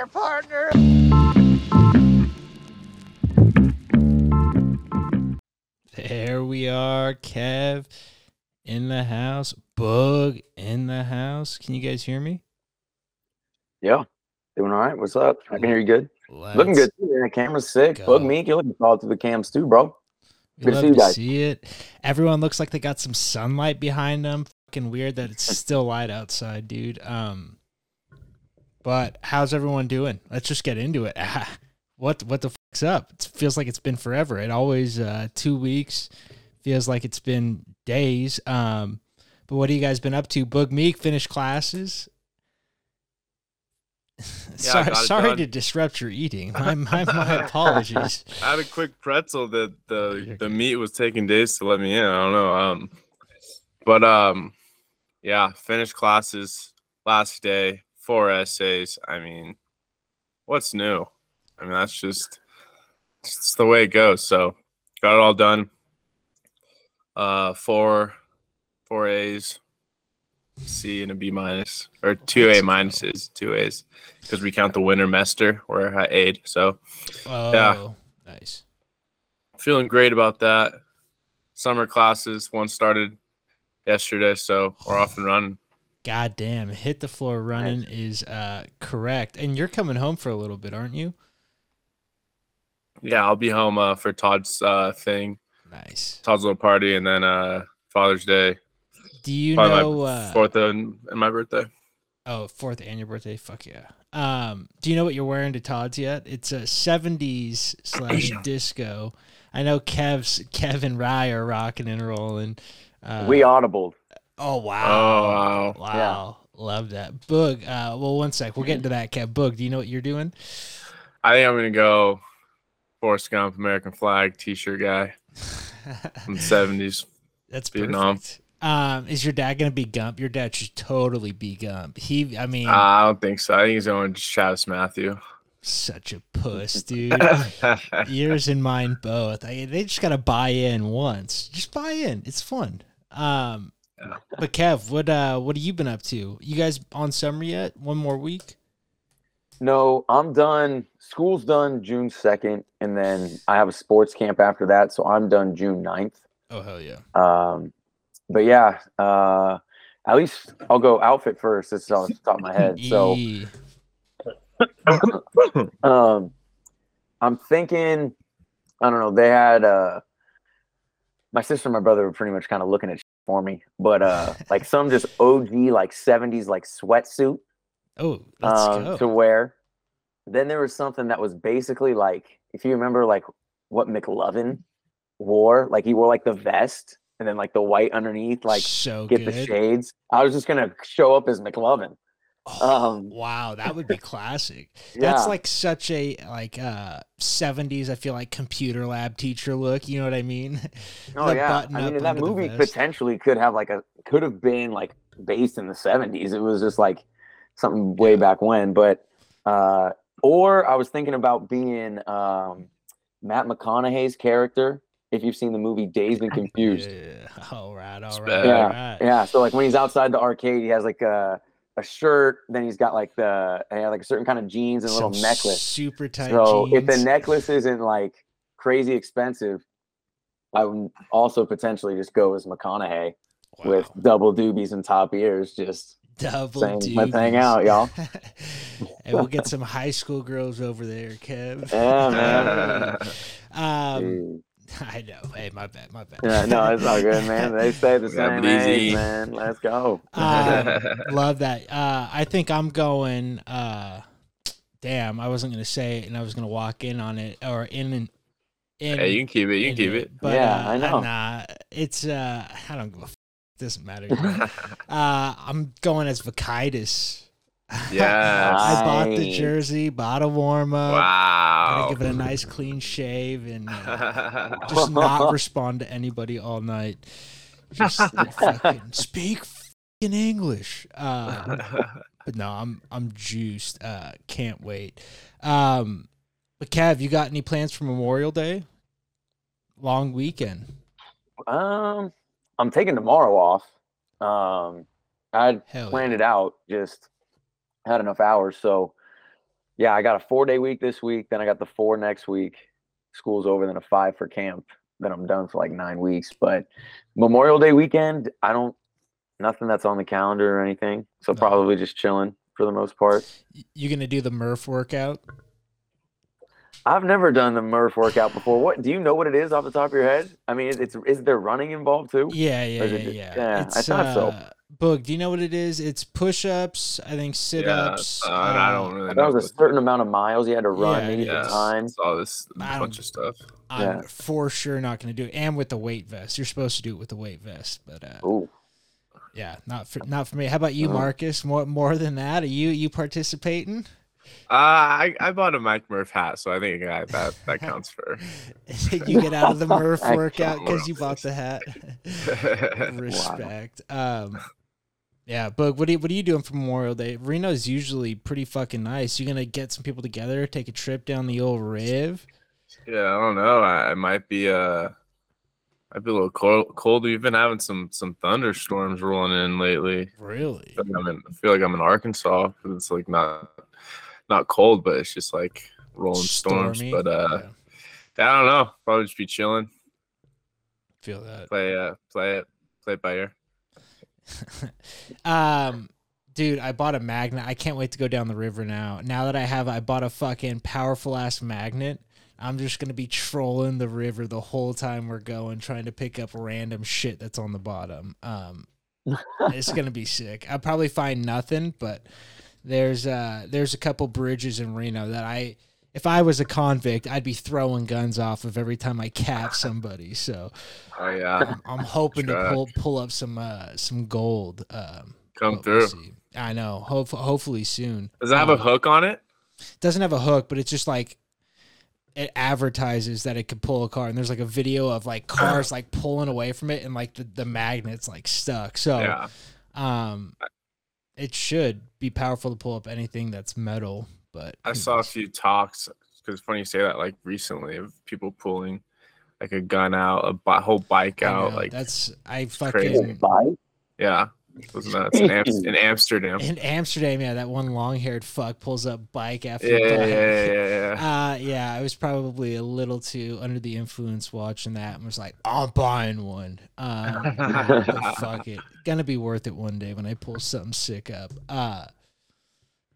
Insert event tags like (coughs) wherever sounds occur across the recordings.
there, partner. There we are, Kev in the house, Boog in the house. Can you guys hear me? Yeah. Doing all right. What's up? I can hear you good. Looking Let's good. too, man. The camera's sick. go. Boog Meek. You're looking solid through the cams too, bro. We Good to love see you to guys. see it. Everyone looks like they got some sunlight behind them. Fucking weird that it's still light outside, dude. Um, but how's everyone doing? Let's just get into it. (laughs) What what the fuck's up? It feels like it's been forever. It always uh, two weeks feels like it's been days. Um, but what have you guys been up to? Boog Meek finished classes. sorry, sorry to disrupt your eating. My (laughs) my, my apologies. I had a quick pretzel that the the meat was taking days to let me in. I don't know. Um, but um, yeah, finished classes last day, four essays. I mean, what's new? I mean, that's just it's the way it goes. So got it all done. Uh, four four A's, C and a B minus, or two A minuses, two A's, because we count the winter mester where I A'd. So Oh, nice. feeling great about that. Summer classes, one started yesterday, so we're off and running. God damn, hit the floor running is uh correct. And you're coming home for a little bit, aren't you? Yeah, I'll be home uh, for Todd's uh, thing, Nice. Todd's little party, and then uh, Father's Day. Do you Probably know my uh fourth and, and my birthday. oh fourth and your birthday? Fuck yeah. Um do you know what you're wearing to Todd's yet? It's a seventies slash (clears throat) disco. I know Kev's Kev and Rye are rocking and rolling. Uh, we audible. Oh wow. Oh, wow. Wow. Love that. Boog, uh well one sec, we'll get into that, Kev. Boog, do you know what you're doing? I think I'm gonna go Forrest Gump, American flag T-shirt guy (laughs) from the '70s. That's Vietnam. perfect. Um, is your dad gonna be Gump? Your dad should totally be Gump. He, I mean, Uh, I don't think so. I think he's going to Travis Matthew. such a puss, (laughs) dude. (laughs) Yours and mine both. I, they just gotta buy in once. Just buy in. It's fun. Um, Yeah. but Kev, what uh, what have you been up to? You guys on summer yet? One more week? No, I'm done. School's done June 2nd, and then I have a sports camp after that, so I'm done June 9th. Oh hell yeah! Um, but yeah, uh, at least I'll go outfit first. That's off the top of my head. So (laughs) (coughs) um, I'm thinking, I don't know. They had uh, my sister and my brother were pretty much kind of looking at for me, but uh, (laughs) like some just OG like 70s like sweatsuit oh, let's um, go. to wear. Then there was something that was basically like, if you remember, like what McLovin wore, like he wore like the vest and then like the white underneath, like so get good. the shades. I was just gonna show up as McLovin. Oh, Um, wow, that would be classic. Yeah, That's like such a like uh 70s I feel like computer lab teacher look, you know what I mean? (laughs) oh the yeah. I mean, that movie potentially could have like a could have been like based in the seventies. It was just like something way Yeah. back when, but uh, or I was thinking about being um, Matt McConaughey's character. If you've seen the movie Dazed and Confused. Yeah. (laughs) All right, all It's right, bad. all Yeah, right. Yeah, so like when he's outside the arcade, he has like a a shirt, then he's got like the he had like a certain kind of jeans and a little necklace. Super tight So if the necklace isn't like crazy expensive, I would also potentially just go as McConaughey with double doobies and top ears, just double saying, let's hang out, y'all. (laughs) and we'll get some high school girls over there, Kev. Yeah, man. (laughs) um. (laughs) I know. Hey, my bad, my bad. Yeah, no, it's all good, man. They (laughs) say the Yeah, same but age, easy. man. Let's go. Um, (laughs) love that. Uh, I think I'm going. Uh, damn, I wasn't gonna say it, and I was gonna walk in on it or in and in. hey, you can keep it. You can keep it. But, Yeah, uh, I know. Nah, it's uh, I don't give a. F- doesn't matter. uh, I'm going as Vakitis. Yes. (laughs) I bought the jersey, bought a warm up. wow. Gonna give it a nice clean shave and uh, (laughs) just not respond to anybody all night. Just (laughs) fucking speak fucking English. Uh, but no, I'm I'm juiced. Uh, can't wait. Um, but Kev, you got any plans for Memorial Day? Long weekend. Um, I'm taking tomorrow off. Um, I Hell planned yeah. it out, just had enough hours. So, yeah, I got a four day week this week. Then I got the four next week. School's over. Then a five for camp. Then I'm done for like nine weeks. But Memorial Day weekend, I don't nothing that's on the calendar or anything. So No. probably just chilling for the most part. You gonna do the Murph workout? I've never done the Murph workout before. What do you know what it is off the top of your head? I mean, it's, is there running involved too? Yeah, yeah, yeah, just- yeah. yeah, I It's, thought so. Uh, uh, Boog, do you know what it is? It's push-ups. I think sit-ups. uh, I uh, don't really That know. was a certain amount of miles you had to run, Yeah, maybe yeah, the time. it's all this I bunch of stuff. I'm Yeah. for sure not going to do it. And with the weight vest, you're supposed to do it with the weight vest, but uh, Ooh. yeah, not for not for me. How about you, Oh. Marcus? More more than that? Are you you participating? Uh, I, I bought a Mike Murph hat, so I think I, that that (laughs) counts for. (laughs) you get out of the (laughs) Murph workout because you bought the hat. Respect. Um, yeah, Boog, what are you, what are you doing for Memorial Day? Reno's usually pretty fucking nice. You gonna get some people together, take a trip down the old Riv? yeah, I don't know. I, I might be uh, might be a little cold. Cold. We've been having some some thunderstorms rolling in lately. Really? I, feel like I'm in, I feel like I'm in Arkansas. It's like not not cold, but it's just like rolling storms. But uh, Yeah, I don't know. Probably just be chilling, feel that. play uh, play it, play it by ear. (laughs) um, dude, I bought a magnet. I can't wait to go down the river now. Now that I have, I bought a fucking powerful ass magnet. I'm just gonna be trolling the river the whole time we're going, trying to pick up random shit that's on the bottom. Um, (laughs) it's gonna be sick. I'll probably find nothing, but there's uh there's a couple bridges in Reno that I. If I was a convict, I'd be throwing guns off of every time I cap somebody. So Oh yeah, I'm, I'm hoping to pull pull up some uh some gold. Um, come through. I know. Hope, hopefully soon. Does it have a Um, hook on it? Doesn't have a hook, but it's just like it advertises that it could pull a car, and there's like a video of like (clears throat) cars like pulling away from it, and like the the magnets like stuck. So Yeah. um, it should be powerful to pull up anything that's metal. But I saw a few talks because it's funny you say that like recently of people pulling like a gun out, a bi- whole bike out, know, like that's I fucking Bye. yeah, it was nuts in, Am- in Amsterdam. in Amsterdam. Yeah, that one long haired fuck pulls up bike after Yeah, yeah, bike. yeah, yeah, yeah. (laughs) Uh, yeah, I was probably a little too under the influence watching that and was like, I'm buying one. Um, (laughs) but fuck it. Gonna be worth it one day when I pull something sick up. Uh,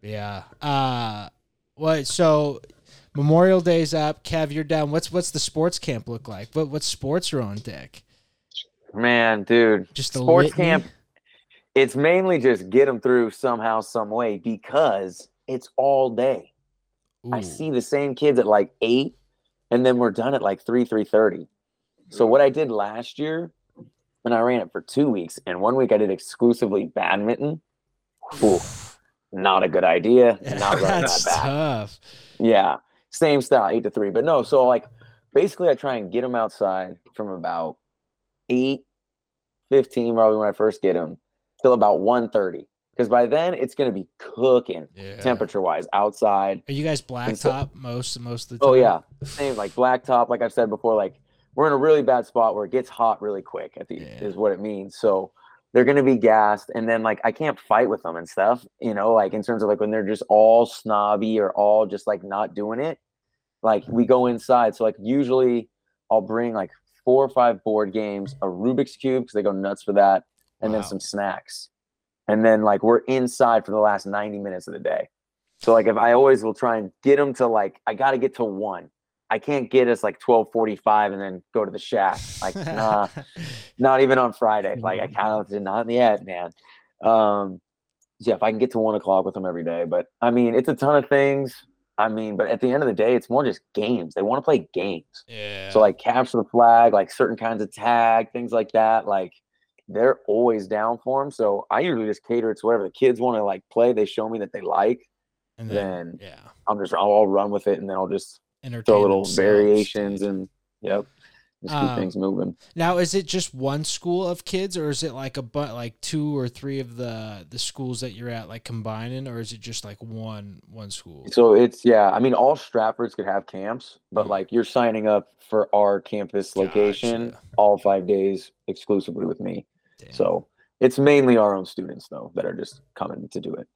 yeah. Uh, what? So Memorial Day's up. Kev, you're down. What's what's the sports camp look like? What what sports are on deck? Man, dude. Just a sports litany? camp. It's mainly just get them through somehow, some way because it's all day. I see the same kids at like eight, and then we're done at like three, three thirty. So what I did last year, and I ran it for two weeks, and one week I did exclusively badminton. Ooh, not a good idea. Not (laughs) running That's that back. tough. Yeah, same style, eight to three. But no, so like basically, I try and get them outside from about eight fifteen, probably when I first get them, till about one thirty. Because by then it's gonna be cooking Yeah. temperature wise outside. Are you guys so- blacktop most most of the time? Oh yeah, same like blacktop. Like I've said before, like we're in a really bad spot where it gets hot really quick. At the Yeah. is what it means. So they're gonna be gassed, and then like I can't fight with them and stuff. You know, like in terms of like when they're just all snobby or all just like not doing it. Like we go inside. So like usually I'll bring like four or five board games, a Rubik's cube because they go nuts for that, and Wow. then some snacks. And then like we're inside for the last 90 minutes of the day. So like if I always will try and get them to like I got to get to one. I can't get us like 12:45 and then go to the shack. Like (laughs) nah, not even on Friday. (laughs) Like I kind of did not yet, man. Um, so yeah, if I can get to one o'clock with them every day, but I mean it's a ton of things. I mean, but at the end of the day, it's more just games. They want to play games. yeah. So like capture the flag, like certain kinds of tag, things like that. Like they're always down for them. So I usually just cater it to whatever the kids want to like play. They show me that they like. and Then yeah, I'm just I'll, I'll run with it, and then I'll just entertain throw little themselves, variations and yep, just keep Um, things moving. Now, is it just one school of kids, or is it like a but like two or three of the the schools that you're at like combining, or is it just like one one school? So it's yeah. I mean, all Stratfords could have camps, but Mhm. like you're signing up for our campus location Gotcha. all five days exclusively with me. Damn. So it's mainly our own students though that are just coming to do it.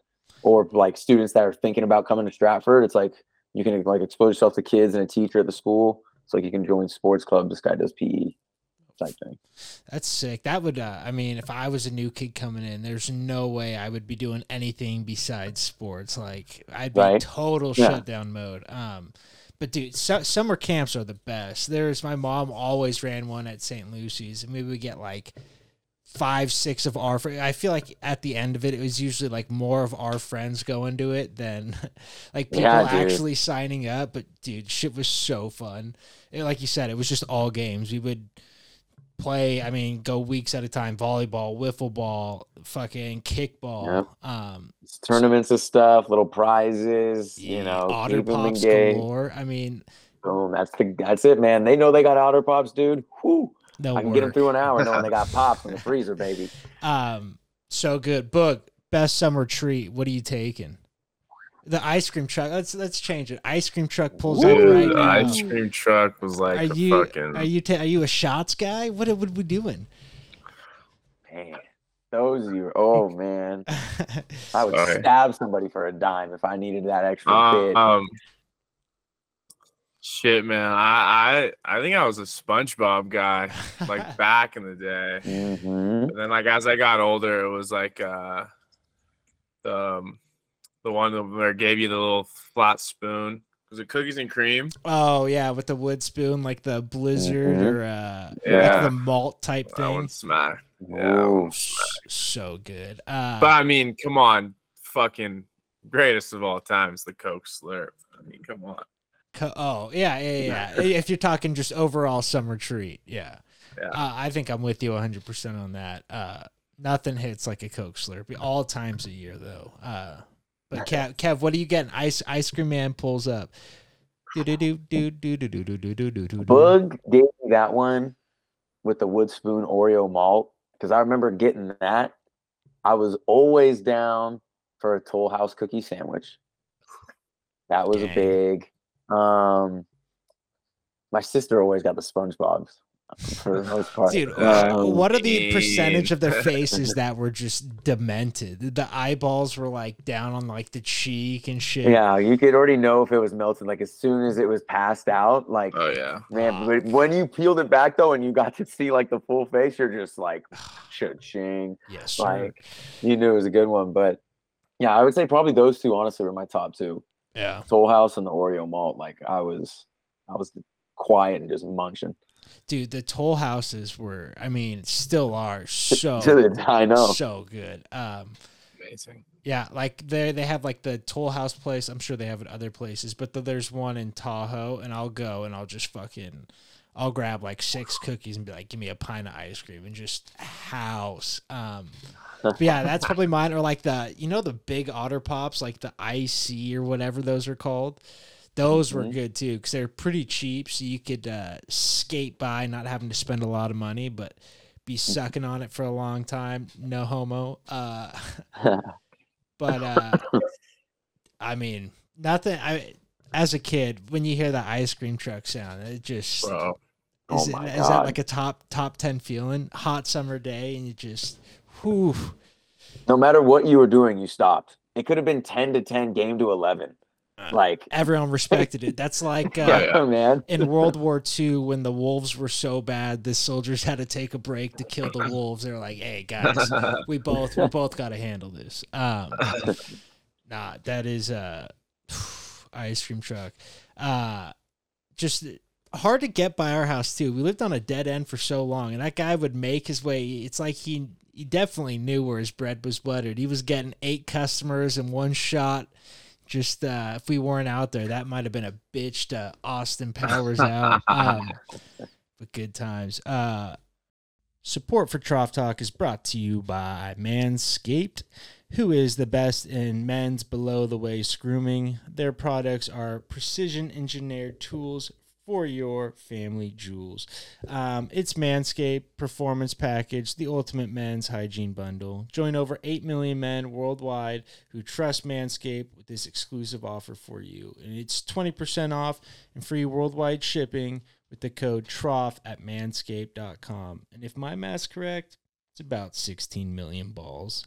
or like students that are thinking about coming to Stratford. It's like you can like expose yourself to kids and a teacher at the school. It's like you can join sports club. This guy does PE type thing. That's sick. That would, uh, I mean, if I was a new kid coming in, there's no way I would be doing anything besides sports. Like I'd be Right. total Yeah. shutdown mode. Um, but dude, su- summer camps are the best. There's my mom always ran one at St. Lucy's, and we would get like five, six of our. I feel like at the end of it, it was usually like more of our friends going to it than (laughs) like people Yeah, actually signing up. But dude, shit was so fun. It- like you said, it was just all games. We would play. I mean, go weeks at a time. Volleyball, wiffle ball, fucking kickball. Yep. Um, tournaments of stuff, little prizes, you know, otter pops galore. I mean, Boom. That's the that's it, man. They know they got otter pops, dude. Whoo. No I can get them through an hour knowing they got pops in the (laughs) freezer, baby. Um, so good. Boog best summer treat. What are you taking? The ice cream truck. Let's let's change it. Ice cream truck pulls up right the now. ice cream truck was like Are a you fucking. are you ta- are you a shots guy? What what are we doing? Man, those you. Oh man, (laughs) I would Sorry. stab somebody for a dime if I needed that extra Uh, bit. um, shit, man. I, I I think I was a SpongeBob guy, like (laughs) back in the day. hmm And then like as I got older, it was like uh, the um, the one where it gave you the little flat spoon. Was it cookies and cream? oh yeah, with the wood spoon, like the blizzard Mhm. or uh, like Yeah. the malt type That thing. one smacked. Yeah. Ooh. So good. Uh, But I mean, come on, fucking greatest of all times, the Coke Slurp. I mean, come on. Co- oh yeah, yeah, yeah. yeah. if you're talking just overall summer treat, yeah. yeah. Uh, I think I'm with you 100 percent on that. Uh, nothing hits like a Coke Slurpee all times a year though. Uh, but Kev, Kev, what are you getting? Ice Ice Cream Man pulls up. Boog gave me that one with the wood spoon Oreo malt because I remember getting that. I was always down for a Toll House cookie sandwich. That was Dang. a big um, my sister always got the SpongeBob's for the most part. Dude, Um, (laughs) what are the percentage of their (laughs) faces that were just demented? The eyeballs were like down on like the cheek and shit. yeah, you could already know if it was melted like as soon as it was passed out. Like Oh yeah. man, but when you peeled it back though, and you got to see like the full face, you're just like, (sighs) cha-ching. Yes, sir. like you knew it was a good one. But yeah, I would say probably those two honestly were my top two: yeah. Toll House and the Oreo malt. Like I was, I was quiet and just munching. Dude, the toll houses were, I mean, still are (laughs) so, To the- I know. so good. Um, Amazing. yeah, like they they have like the toll house place. I'm sure they have it other places, but th- there's one in Tahoe, and I'll go and I'll just fucking, I'll grab like six cookies and be like, give me a pint of ice cream and just house. Um, but yeah, that's probably mine. Or like the, you know, the big otter pops, like the IC or whatever those are called. Those were Mhm. good too because they're pretty cheap, so you could uh, skate by, not having to spend a lot of money, but be sucking on it for a long time. No homo. Uh, (laughs) (laughs) but uh, I mean, nothing. I as a kid, when you hear the ice cream truck sound, it just Bro. is, Oh it, my is that like a top top ten feeling? Hot summer day, and you just, whew. no matter what you were doing, you stopped. It could have been ten to ten, game to eleven. Uh, Like, Everyone respected it. That's like uh, (laughs) Yeah, yeah. man. in World War II when the wolves were so bad, the soldiers had to take a break to kill the wolves. They were like, "Hey guys, we (laughs) both we both got to handle this." Um, (laughs) nah, that is uh, (sighs) ice cream truck. Uh, just hard to get by our house too. We lived on a dead end for so long, and that guy would make his way. It's like he he definitely knew where his bread was buttered. He was getting eight customers in one shot. Just uh, if we weren't out there, that might have been a bitch to Austin Powers out. (laughs) Um, but good times. Uh, support for Trough Talk is brought to you by Manscaped, who is the best in men's below the waist grooming. Their products are precision engineered tools for your family jewels. Um, it's Manscaped Performance Package, the ultimate men's hygiene bundle. Join over 8 million men worldwide who trust Manscaped with this exclusive offer for you. And it's 20% off and free worldwide shipping with the code TROUGH at manscaped.com. And if my math's correct, it's about 16 million balls.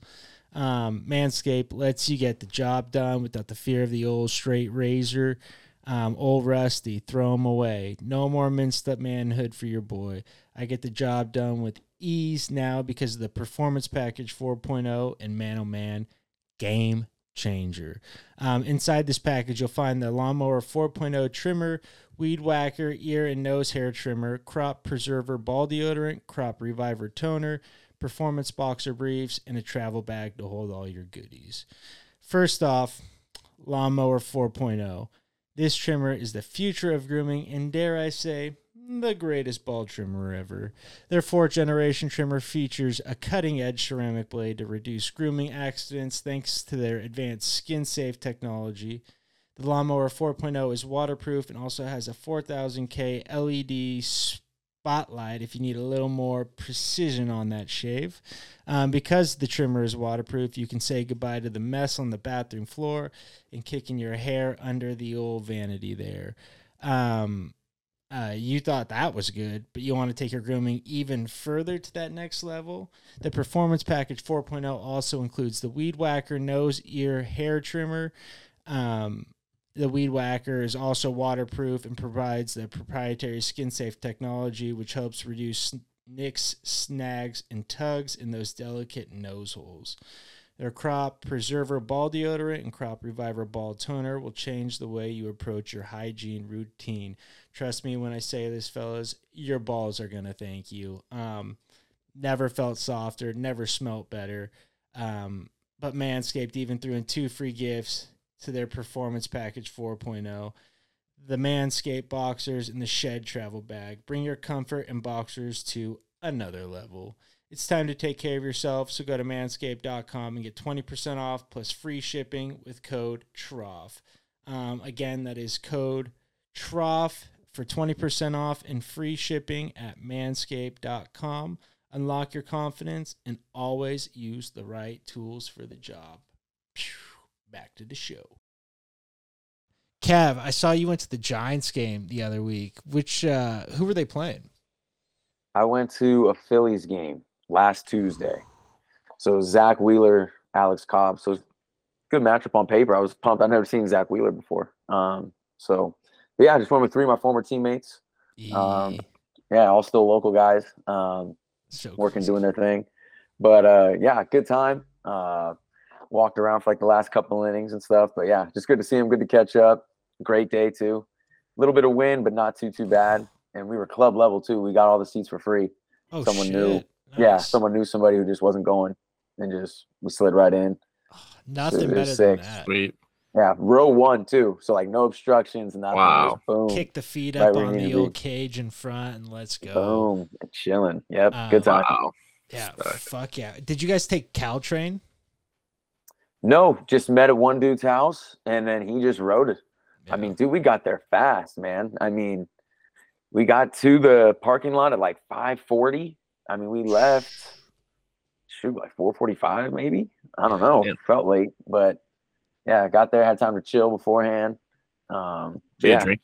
Um, Manscaped lets you get the job done without the fear of the old straight razor. Um, old rusty, throw him away. No more minced up manhood for your boy. I get the job done with ease now because of the Performance Package 4.0 and Man Oh Man game changer. Um, inside this package, you'll find the Lawnmower 4.0 trimmer, Weed Whacker ear and nose hair trimmer, Crop Preserver ball deodorant, Crop Reviver toner, Performance boxer briefs, and a travel bag to hold all your goodies. First off, Lawnmower 4.0. This trimmer is the future of grooming, and dare I say, the greatest ball trimmer ever. Their fourth generation trimmer features a cutting edge ceramic blade to reduce grooming accidents thanks to their advanced skin safe technology. The Lawnmower 4.0 is waterproof and also has a 4000K LED spotlight if you need a little more precision on that shave. Um, because the trimmer is waterproof, you can say goodbye to the mess on the bathroom floor and kicking your hair under the old vanity there. Um, uh, you thought that was good, but you want to take your grooming even further to that next level. The Performance Package 4.0 also includes the Weed Whacker nose, ear, hair trimmer. Um, the Weed Whacker is also waterproof and provides the proprietary skin safe technology, which helps reduce nicks, snags, and tugs in those delicate nose holes. Their Crop Preserver Ball Deodorant and Crop Reviver Ball Toner will change the way you approach your hygiene routine. Trust me when I say this, fellas, your balls are going to thank you. Um, never felt softer, never smelt better. Um, but Manscaped even threw in two free gifts to their Performance Package 4.0 the Manscaped boxers and the Shed travel bag. Bring your comfort and boxers to another level. It's time to take care of yourself, so go to manscaped.com and get 20% off plus free shipping with code TROUGH. Um, again, that is code TROUGH for 20% off and free shipping at manscaped.com. Unlock your confidence and always use the right tools for the job. Back to the show. Kev, I saw you went to the Giants game the other week. Which uh who were they playing? I went to a Phillies game last Tuesday. So Zack Wheeler, Alex Cobb. So good matchup on paper. I was pumped. I've never seen Zack Wheeler before. Um, so yeah, I just went with three of my former teammates. Um, yeah, all still local guys. Um, so working, doing their thing. But uh, yeah, good time. Uh, walked around for like the last couple innings and stuff. But yeah, just good to see him. Good to catch up. Great day too. A little bit of wind, but not too too bad. And we were club level too. We got all the seats for free. Oh, Someone shit. knew. Nice. Yeah, someone knew somebody who just wasn't going, and just we slid right in. Nothing it was better sick. than that. Sweet. Yeah, row one too. So like no obstructions and nothing. Wow. Just boom, Kick the feet up where you on the to be. old cage in front and let's go. boom, chilling. Yep, Uh, good time. Wow. Yeah, Respect. fuck yeah. Did you guys take Caltrain? No, just met at one dude's house, and then he just rode it. I mean, dude, we got there fast, man. I mean, we got to the parking lot at like 5:40. I mean, we left shoot like 4:45 maybe. I don't know. Yeah. Felt late, but yeah, got there, had time to chill beforehand. Um, yeah, drink?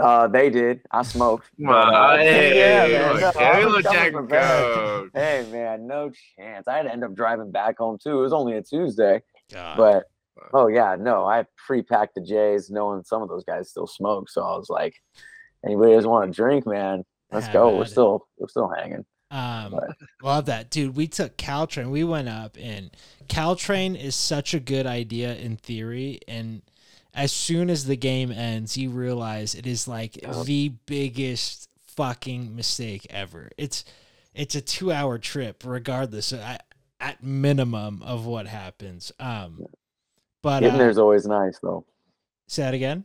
Uh, they did. I smoked. but, uh, hey, yeah, man, no, okay, I was little coming Jack prepared. Coke. Hey man, no chance. I had to end up driving back home too. It was only a Tuesday, God. but oh yeah, no, I pre-packed the J's, knowing some of those guys still smoke. So I was like, anybody doesn't want to drink, man, let's Yeah, go. We're still we're still hanging. Um, But- love that, dude. We took Caltrain. We went up, and Caltrain is such a good idea in theory. And as soon as the game ends, you realize it is like Yup. the biggest fucking mistake ever. It's it's a two hour trip, regardless. At, at minimum of what happens. Um, but Getting uh, there's always nice though. say that again.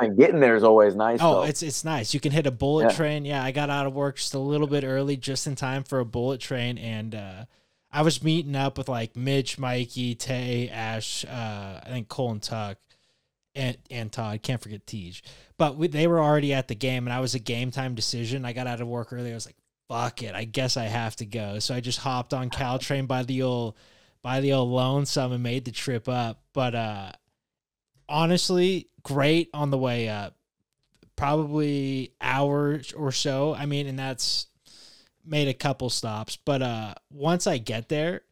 And getting there is always nice Oh, though. it's it's nice. You can hit a bullet Yeah. train. Yeah, I got out of work just a little bit early, just in time for a bullet train, and uh, I was meeting up with like Mitch, Mikey, Tay, Ash, uh, I think Cole and Tuck, and and Todd. Can't forget Tej. But we, they were already at the game, and I was a game time decision. I got out of work early. I was like, "Fuck it, I guess I have to go." So I just hopped on Caltrain by the old by the old lonesome and made the trip up. But uh, honestly, great on the way up probably hour or so. I mean, and that's made a couple stops, but uh once I get there,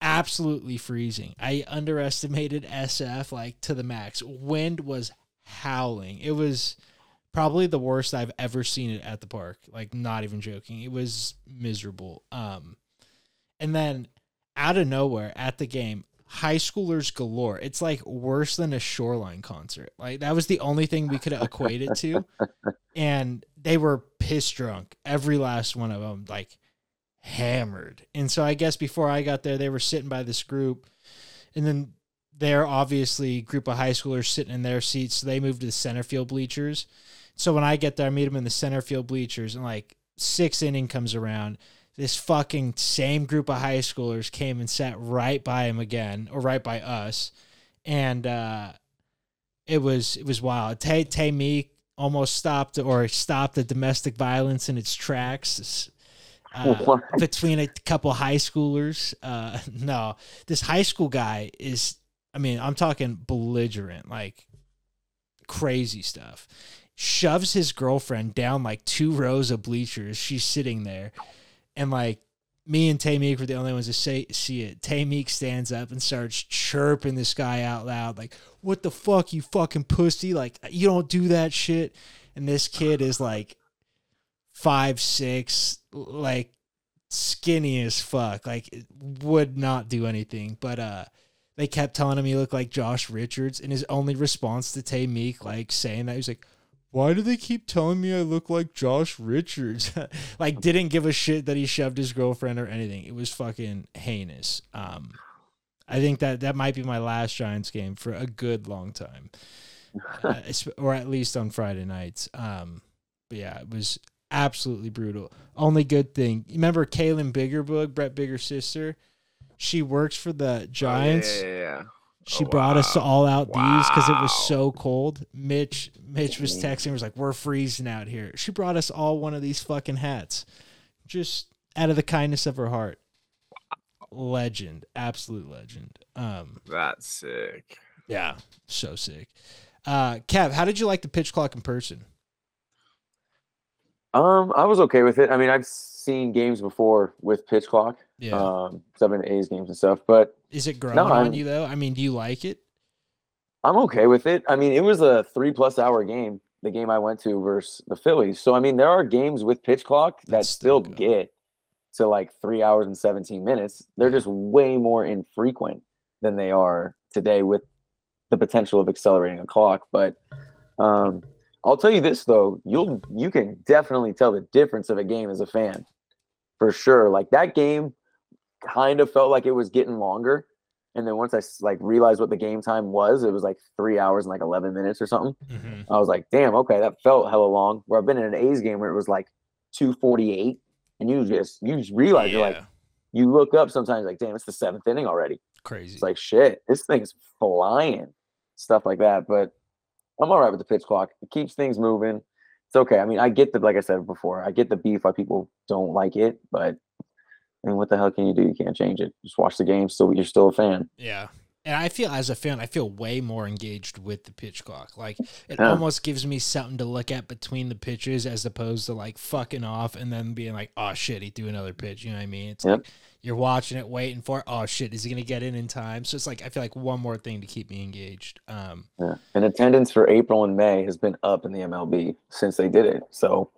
absolutely freezing. I underestimated SF like to the max. Wind was howling. It was probably the worst I've ever seen it at the park. Like not even joking. It was miserable. Um and then out of nowhere at the game, high schoolers galore. It's like worse than a shoreline concert. Like that was the only thing we could equate it to. (laughs) And they were piss drunk. Every last one of them, like hammered. And so I guess before I got there, they were sitting by this group. And then they're obviously group of high schoolers sitting in their seats. So they moved to the center field bleachers. So when I get there, I meet them in the center field bleachers, and like six inning comes around. This fucking same group of high schoolers came and sat right by him again, or right by us, and uh, it was it was wild. Tay Tay Meek almost stopped or stopped the domestic violence in its tracks. Uh, between a couple high schoolers. Uh, (laughs) no, this high school guy is, I mean, I'm talking belligerent, like crazy stuff. Shoves his girlfriend down like two rows of bleachers. She's sitting there, and like me and Tay Meek were the only ones to say see it. Tay Meek stands up and starts chirping this guy out loud, like, "What the fuck, you fucking pussy! Like, you don't do that shit." And this kid is like five six, like skinny as fuck, like would not do anything. But uh they kept telling him he looked like Josh Richards, and his only response to Tay Meek, like saying that, he was like, why do they keep telling me I look like Josh Richards? (laughs) like didn't give a shit that he shoved his girlfriend or anything. It was fucking heinous. Um I think that that might be my last Giants game for a good long time. (laughs) Uh, or at least on Friday nights. Um but yeah, it was absolutely brutal. Only good thing. Remember Kaylin Biggerbug, Brett Bigger's sister? She works for the Giants. Oh, yeah, yeah, yeah. She Oh, brought us wow. all out these because it was so cold. Mitch Mitch was texting, was like, "We're freezing out here." She brought us all one of these fucking hats, just out of the kindness of her heart. Legend, absolute legend. Um, That's sick. yeah, so sick. Uh, Kev, how did you like the pitch clock in person? Um, I was okay with it. I mean, I've seen games before with pitch clock. Yeah, Um, because I've been to A's games and stuff, but is it growing no, on I'm- you though? I mean, do you like it? I'm okay with it. I mean, it was a three plus hour game, the game I went to versus the Phillies. So I mean, there are games with pitch clock that That's still still good. get to like three hours and 17 minutes. They're just way more infrequent than they are today with the potential of accelerating a clock. But um, I'll tell you this though, you'll you can definitely tell the difference of a game as a fan. For sure. Like that game kind of felt like it was getting longer. And then once I like realized what the game time was, it was like three hours and like 11 minutes or something. Mm-hmm. I was like, damn, okay, that felt hella long. Where I've been in an A's game where it was like 248, and you just you just realize you're like you look up sometimes like, damn, it's the seventh inning already. crazy. It's like shit, this thing's flying, stuff like that. But I'm all right with the pitch clock. It keeps things moving. It's okay. I mean, I get the like I said before, I get the beef why people don't like it, but I mean, what the hell can you do? You can't change it. Just watch the game. Still, you're still a fan. Yeah. And I feel as a fan, I feel way more engaged with the pitch clock. Like it Yeah. almost gives me something to look at between the pitches as opposed to like fucking off and then being like, oh shit, he threw another pitch. You know what I mean? It's Yep. like you're watching it, waiting for, oh shit, is he gonna get in in time? So it's like I feel like one more thing to keep me engaged. Um, Yeah. And attendance for April and May has been up in the MLB since they did it. So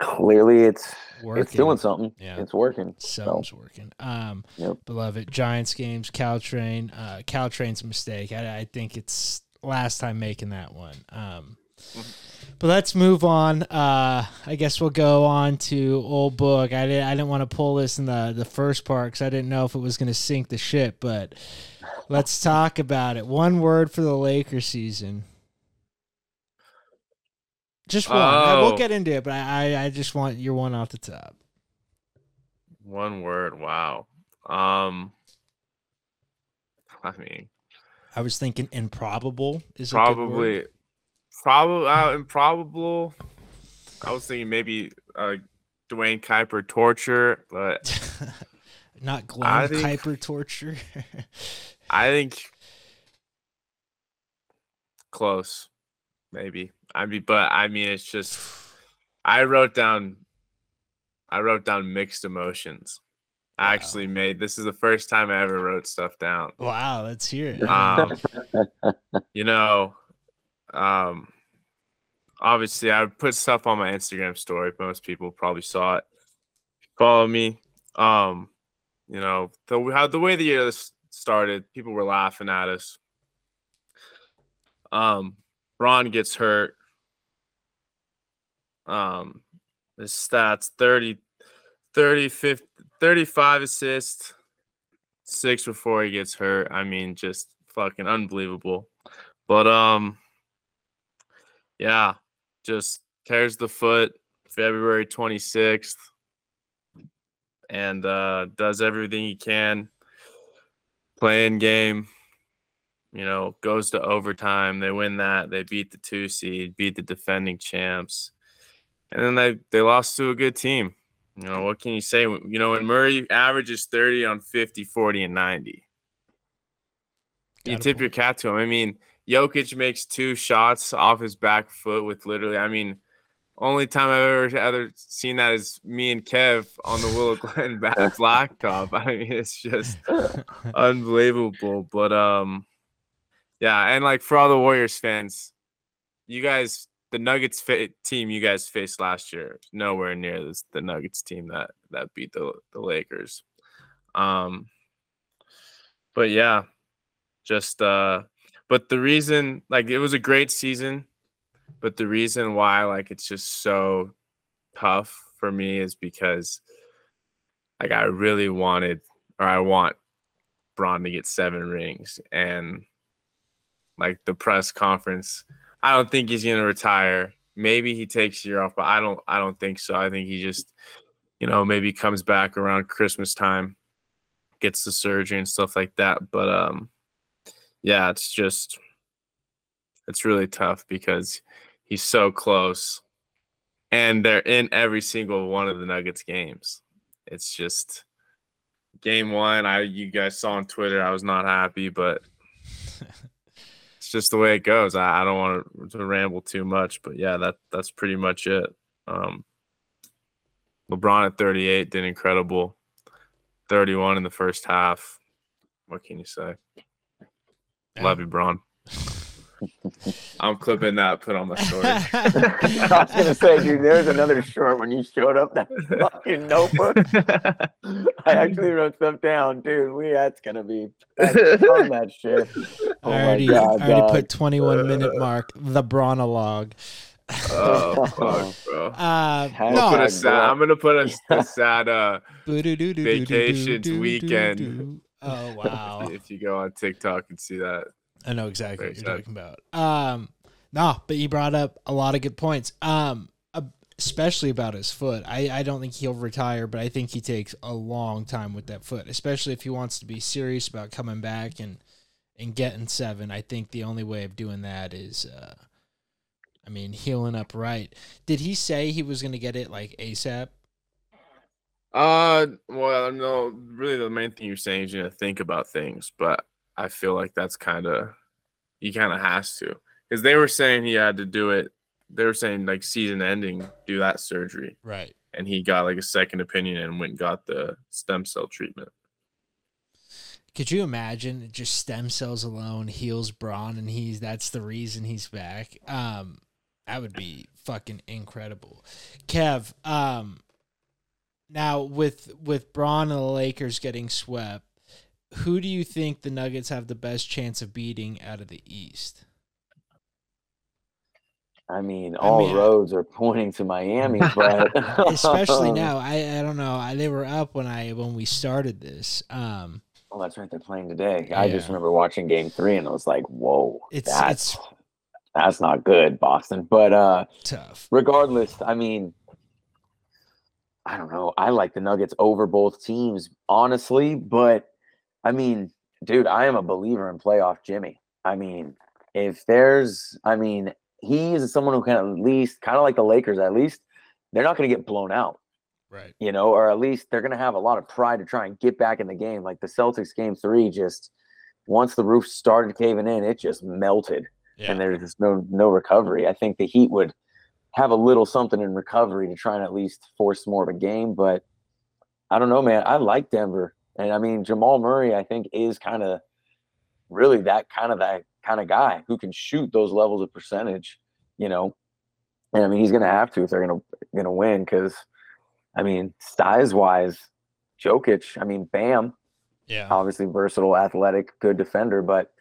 clearly, it's working. it's doing something. Yeah. It's working. Something's working. Um, Yep. beloved Giants games, Caltrain. Uh, Caltrain's mistake. I, I think it's last time making that one. Um, but let's move on. Uh, I guess we'll go on to old Boog. I didn't. I didn't want to pull this in the the first part because I didn't know if it was going to sink the ship. But let's talk about it. One word for the Lakers season. Just one. I- We'll Oh. get into it, but I, I, I just want your one off the top. One word. Wow. Um. I mean, I was thinking improbable is probably, probably, uh, improbable. I was thinking maybe uh, Duane Kuiper torture, but (laughs) not Glen I think- Kuiper torture. (laughs) I think close, maybe. I mean, but I mean, it's just I wrote down, I wrote down mixed emotions. I actually made this is the first time I ever wrote stuff down. Wow, let's hear it. Um, (laughs) you know, um, obviously I put stuff on my Instagram story. Most people probably saw it. Follow me. Um, you know, the how the way the year started, people were laughing at us. Um, Bron gets hurt. Um, his stats 30, 30, 50, 35 assists, six before he gets hurt. I mean, just fucking unbelievable. But um, yeah, just tears the foot February 26th and uh, does everything he can. Playing game, you know, goes to overtime. They win that. They beat the two seed, beat the defending champs, and then they they lost to a good team. You know, what can you say? You know, when Murray averages 30 on 50, 40, and 90, you Got a tip point. your cap to him. I mean, Jokic makes two shots off his back foot with literally, I mean, only time I've ever, ever seen that is me and Kev on the Willow (laughs) Glen back (laughs) blacktop. I mean, it's just (laughs) unbelievable. But um, yeah, and like for all the Warriors fans, you guys, the Nuggets fa- team you guys faced last year, nowhere near this the Nuggets team that that beat the the Lakers. Um, but yeah, just uh, but the reason like it was a great season, but the reason why like it's just so tough for me is because like I really wanted or I want Bron to get seven rings and like the press conference. I don't think he's gonna retire. Maybe he takes a year off, but I don't I don't think so. I think he just, you know, maybe comes back around Christmas time, gets the surgery and stuff like that. But um yeah, it's just it's really tough because he's so close and they're in every single one of the Nuggets games. It's just game one. I you guys saw on Twitter, I was not happy, but (laughs) it's just the way it goes. I, I don't want to ramble too much, but yeah, that that's pretty much it. Um, LeBron at 38 did incredible. 31 in the first half. What can you say? Love you, Bron. (laughs) I'm clipping that. Put on my story. (laughs) I was gonna say, dude, there's another short when you showed up. That fucking notebook. I actually wrote stuff down, dude. We that's gonna be on that shit. Oh I already, God, I already put 21 minute mark. The bronologue. oh fuck, bro! Uh, I'm, no, gonna sad, I'm gonna put a, a sad uh, vacations weekend. Oh wow! if you go on TikTok and see that. I know exactly Very what you're sad. talking about. Um, no, but you brought up a lot of good points. Um, uh, especially about his foot. I I don't think he'll retire, but I think he takes a long time with that foot, especially if he wants to be serious about coming back and and getting seven. I think the only way of doing that is, uh, I mean, healing up right. Did he say he was going to get it like ASAP? Uh, well, no, really, the main thing you're saying is you know think about things, but I feel like that's kind of he kind of has to because they were saying he had to do it. They were saying like season ending, do that surgery, Right. and he got like a second opinion and went and got the stem cell treatment. Could you imagine just stem cells alone heals Bron and he's that's the reason he's back? Um that would be fucking incredible. Kev, um now with with Bron and the Lakers getting swept, who do you think the Nuggets have the best chance of beating out of the East? I mean, all mean, roads are pointing to Miami, (laughs) but (laughs) Especially (laughs) now. I I don't know. I, they were up when I when we started this. Um Oh, that's right. They're playing today. I just remember watching Game Three, and I was like, "Whoa, It's- that's it's- that's not good, Boston." But uh, tough. regardless, I mean, I don't know. I like the Nuggets over both teams, honestly. But I mean, dude, I am a believer in playoff Jimmy. I mean, if there's, I mean, he is someone who can at least, kind of like the Lakers, at least they're not going to get blown out Right. you know, or at least they're going to have a lot of pride to try and get back in the game. Like the Celtics game three, just once the roof started caving in, it just melted, Yeah. and there's just no no recovery. I think the Heat would have a little something in recovery to try and at least force more of a game, but I don't know, man. I like Denver, and I mean Jamal Murray. I think is kind of really that kind of that kind of guy who can shoot those levels of percentage. You know, and I mean he's gonna have to if they're gonna gonna win because, I mean, size wise, Jokic. I mean, Bam, Yeah. obviously versatile, athletic, good defender, but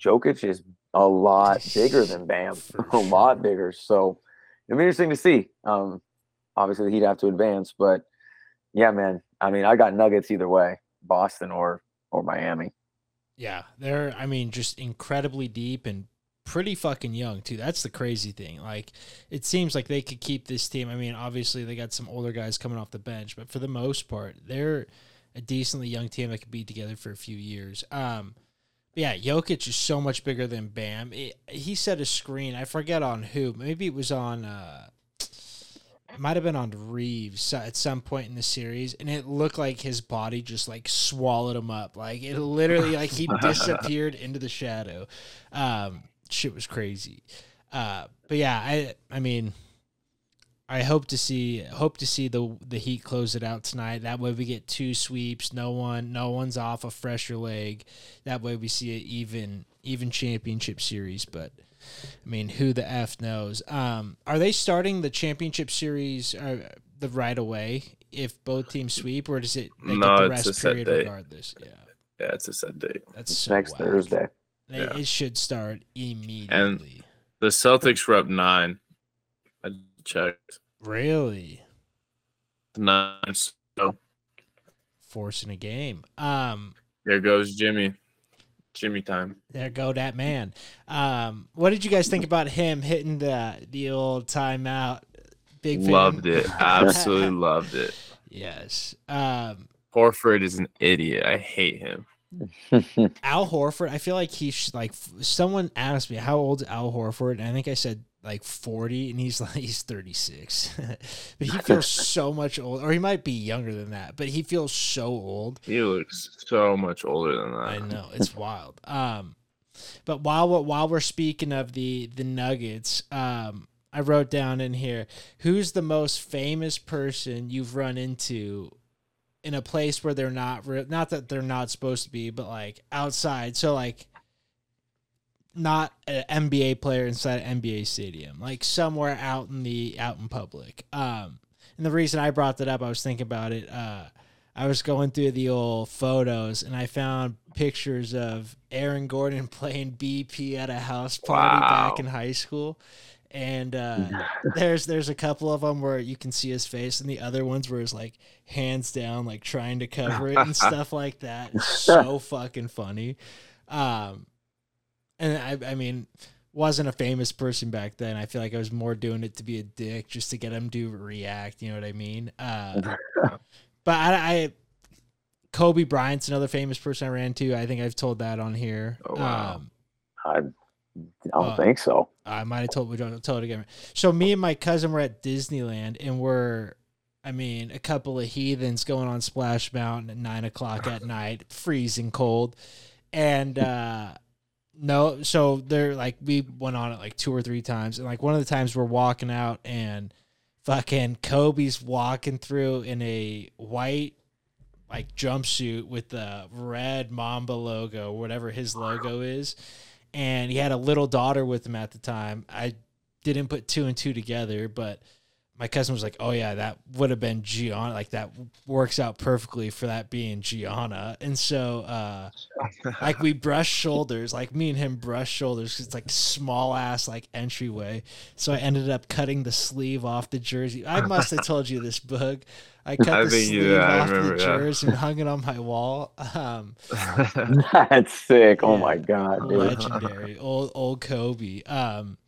Jokic is a lot (laughs) bigger than Bam, (laughs) a lot bigger. So it'll be interesting to see. Um, obviously he'd have to advance, but yeah, man. I mean, I got Nuggets either way, Boston or or Miami. Yeah, they're I mean just incredibly deep and pretty fucking young too. That's the crazy thing. Like it seems like they could keep this team. I mean, obviously they got some older guys coming off the bench, but for the most part, they're a decently young team that could be together for a few years. Um yeah, Jokic is so much bigger than Bam. It, he set a screen. I forget on who. Maybe it was on. Uh, it might have been on Reaves at some point in the series, and it looked like his body just like swallowed him up. Like it literally, like he (laughs) disappeared into the shadow. Um, shit was crazy. Uh, but yeah, I I mean, I hope to see hope to see the the Heat close it out tonight. That way we get two sweeps. No one no one's off a fresher leg. That way we see an even even championship series. But I mean, who the f knows? Um, are they starting the championship series uh, the right away if both teams sweep, or does it they No, the it's a rest set period date. regardless? Yeah, Yeah, it's a set date. that's so next whack. Thursday. They, Yeah. It should start immediately. The Celtics were up nine. I checked. really Nine. So forcing a game. Um, there goes Jimmy. Jimmy time. There go that man. Um, what did you guys think about him hitting the the old timeout? Big fan? Loved it. (laughs) Absolutely loved it. yes. Um, Horford is an idiot. I hate him. Al Horford. I feel like he's like. Someone asked me how old is Al Horford, and I think I said like forty, and he's (laughs) like he's thirty six. (laughs) but he (laughs) feels so much old, or he might be younger than that. But he feels so old. He looks so much older than that. I know it's wild. Um, but while we're, while we're speaking of the the Nuggets, um, I wrote down in here who's the most famous person you've run into in a place where they're not re- not that they're not supposed to be, but like outside. So like not an NBA player inside an NBA stadium, like somewhere out in the out in public. Um, and the reason I brought that up, I was thinking about it. Uh, I was going through the old photos and I found pictures of Aaron Gordon (laughs) playing BP at a house party back in high school. And uh, (laughs) there's there's a couple of them where you can see his face, and the other ones where it's like hands down, like trying to cover it and (laughs) stuff like that. It's so fucking funny. Um, and I I mean, wasn't a famous person back then. I feel like I was more doing it to be a dick, just to get him to react. You know what I mean? Uh, (laughs) but I, I Kobe Bryant's another famous person I ran to. I think I've told that on here. Oh, wow. Um, I don't Uh, think so. I might have told we don't tell it again. So me and my cousin were at Disneyland and we're I mean, a couple of heathens going on Splash Mountain at nine o'clock at (laughs) night, freezing cold. And uh no, so they're like we went on it like two or three times. And like one of the times we're walking out and fucking Kobe's walking through in a white like jumpsuit with the red Mamba logo, whatever his logo is. And he had a little daughter with him at the time. I didn't put two and two together, but my cousin was like, "Oh yeah, that would have been Gianna. Like that works out perfectly for that being Gianna." And so, uh, like we brushed shoulders, like me and him brushed shoulders. 'cause it's like small ass like entryway. So I ended up cutting the sleeve off the jersey. I must have told you this, Boog. I (laughs) cut I the think you sleeve did. I off the remember, yeah. jersey and hung it on my wall. Um, (laughs) That's sick. Oh my god, dude. legendary old old Kobe. Um,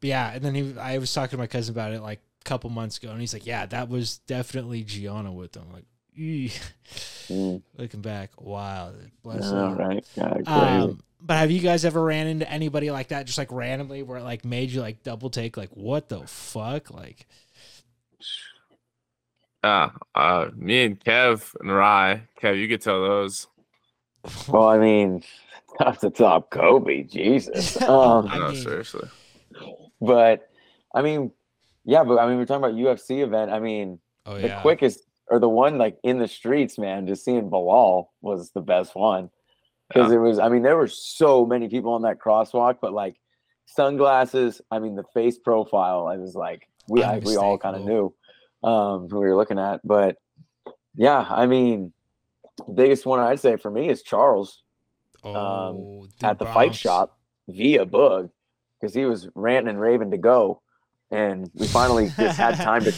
but yeah, and then he, I was talking to my cousin about it like a couple months ago, and he's like, "Yeah, that was definitely Gianna with them." Like, Mm, looking back, wow, bless all him. right. God. Um, but have you guys ever ran into anybody like that, just like randomly, where it like made you like double take, like, what the fuck, like? Ah, uh, me and Kev and Rye. Kev, you could tell those. well, I mean, (laughs) not to top Kobe, Jesus. (laughs) Um, I no, mean- seriously. but I mean, yeah, but I mean, we're talking about UFC event. I mean, Oh the quickest or the one like in the streets, man, just seeing Belal was the best one. Because Yeah. it was, I mean, there were so many people on that crosswalk, but like sunglasses, I mean, the face profile, I was like, we I, we all kind of knew um who we were looking at. But yeah, I mean, biggest one I'd say for me is Charles Oh, at the fight shop via Boog because he was ranting and raving to go, and we finally just had (laughs) time to.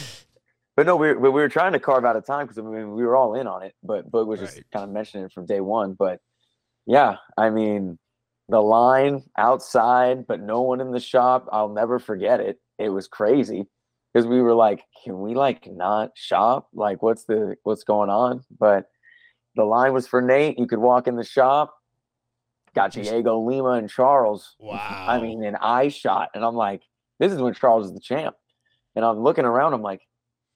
But no, we were, we were trying to carve out a time because I mean we were all in on it, but Boog was just kind of mentioning it from day one. But yeah, I mean the line outside, but no one in the shop. I'll never forget it. It was crazy because we were like, can we like not shop? Like, what's the what's going on? But the line was for Nate. You could walk in the shop. Got Diego Lima and Charles. Wow. I mean, an eye shot, and I'm like, this is when Charles is the champ. And I'm looking around. I'm like,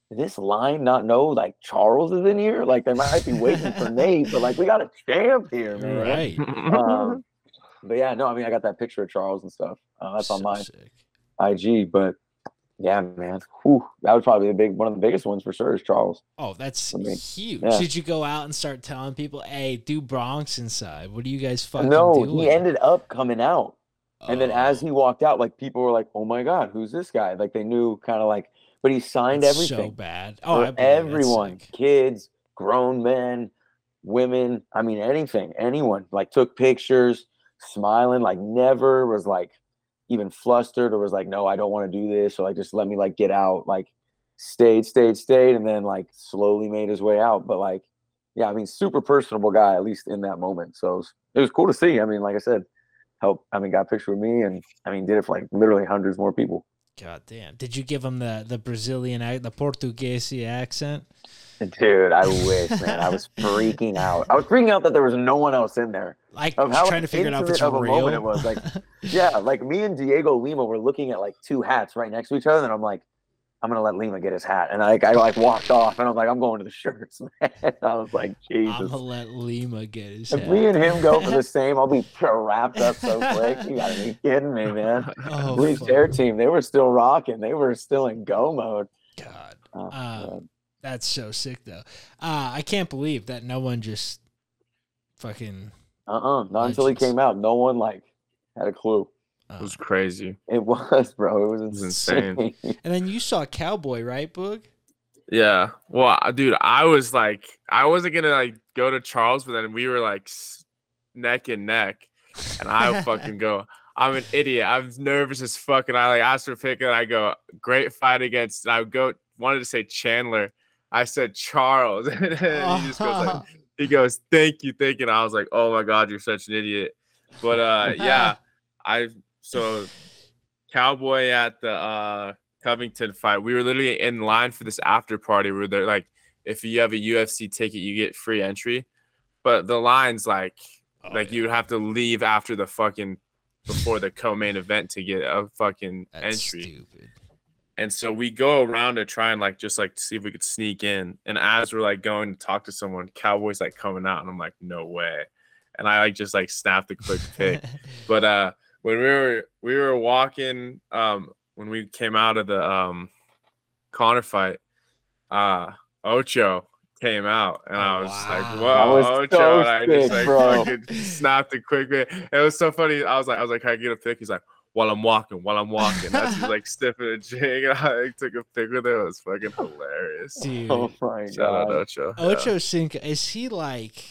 this line not know like Charles is in here? Like they might be waiting for (laughs) Nate, but like we got a champ here, man. right. Um, but yeah, no, I mean, I got that picture of Charles and stuff. Uh, that's on my sick. IG. But yeah, man, Whew, that was probably the big one of the biggest ones for sure is Charles. Oh, that's I mean, huge. yeah. Did you go out and start telling people, "Hey, do Bronx inside"? What are you guys fucking no, doing? he ended up coming out. And then oh. as Oh, he walked out, like people were like, "Oh my god, who's this guy?" Like they knew kind of like, but he signed that's everything so bad. Oh, for I believe it. That's everyone, kids, grown men, women. I mean, anything, anyone. Like took pictures, smiling, like never was like even flustered or was like, "No, I don't want to do this," or like just let me like get out. Like stayed, stayed, stayed, and then like slowly made his way out. But like, yeah, I mean, super personable guy at least in that moment. So it was, it was cool to see. I mean, like I said, help. I mean, got a picture with me, and I mean, did it for like literally hundreds more people. God damn. Did you give him the the Brazilian the Portuguese accent? Dude, I wish, man. I was (laughs) freaking out. I was freaking out that there was no one else in there. Like Of how trying to figure it out if it's of a real. moment it was, like- Yeah, like me and Diego Lima were looking at like two hats right next to each other, and I'm like, I'm gonna let Lima get his hat, and I, I like walked off, and I'm like, I'm going to the shirts, (laughs) man. I was like, Jesus. I'm gonna let Lima get his If hat. me and him go for the (laughs) same, I'll be wrapped up so quick. You gotta be (laughs) kidding me, man. oh, Leafs air team, they were still rocking. They were still in go mode. God, Oh, Um, man. that's so sick though. Uh, I can't believe that no one just fucking. Uh-uh. Not until he came out. No one like had a clue. Uh, It was crazy. It was, bro. It was was insane. insane. (laughs) and then you saw Cowboy, right, Boog? Yeah. Well, dude, I was like, I wasn't gonna like go to Charles, but then we were like neck and neck, and I (laughs) fucking go. I'm an idiot. I'm nervous as fuck, and I like asked for a pick, and I go, great fight against. And I go wanted to say Chandler. I said Charles, (laughs) and he just goes like, he goes, "Thank you, thank you." And I was like, "Oh my god, you're such an idiot." But uh, yeah, I so Cowboy at the uh Covington fight. We were literally in line for this after party where they're like, if you have a UFC ticket, you get free entry. But the line's like, Oh, like yeah. you would have to leave after the fucking before the co-main event to get a fucking That's entry. stupid. And so we go around to try and like just like see if we could sneak in. And as we're like going to talk to someone, Cowboys like coming out, and I'm like, no way. And I like just like snapped a quick pic. (laughs) but uh when we were we were walking, um, when we came out of the um Conor fight, uh Ocho came out and I Oh, was wow. like, That whoa, was Ocho. so and I just sick, like fucking snapped a quick pic. It was so funny. I was like, I was like, Can I get a pic? He's like, while I'm walking, while I'm walking. That's just like sniffing a jig. And I like, took a pic with it. It was fucking hilarious. Dude, Oh my Shout out god. Ocho. Yeah. Ocho Cinco is he like?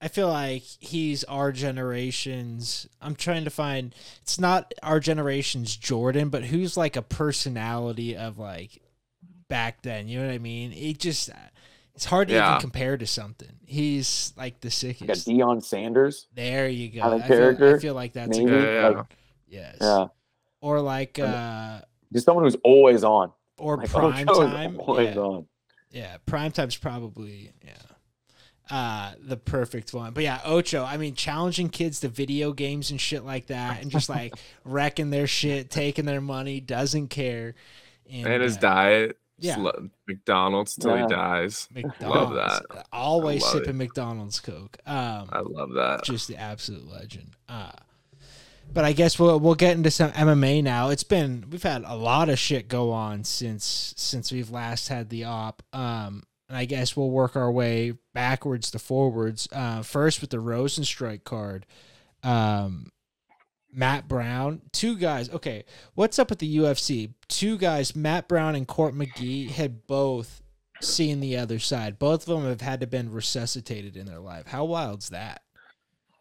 I feel like he's our generation's. I'm trying to find. It's not our generation's Jordan, but who's like a personality of like back then. You know what I mean? It just it's hard to Yeah. even compare to something. He's like the Like sickest. Deion Sanders. There you go. I feel, I feel like that's a maybe? good, Yeah, yeah. Like, yes. Yeah. Or like uh Just someone who's always on. or Like prime time. Always Yeah. on. Yeah, prime time's probably yeah. Uh the perfect one. But yeah, Ocho, I mean challenging kids to video games and shit like that and just like (laughs) wrecking their shit, taking their money, doesn't care. and his uh, diet. yeah. Yeah. McDonald's till Yeah. he dies. McDonald's. that. Always I love sipping McDonald's Coke. Um I love that. just the absolute legend. Uh but I guess we'll we'll get into some MMA now. It's been we've had a lot of shit go on since since we've last had the op. Um and I guess we'll work our way backwards to forwards. Uh, first with the Rozenstruik card. Um, Matt Brown, two guys. Okay, what's up with the UFC? Two guys, Matt Brown and Court McGee, had both seen the other side. Both of them have had to been resuscitated in their life. How wild's that?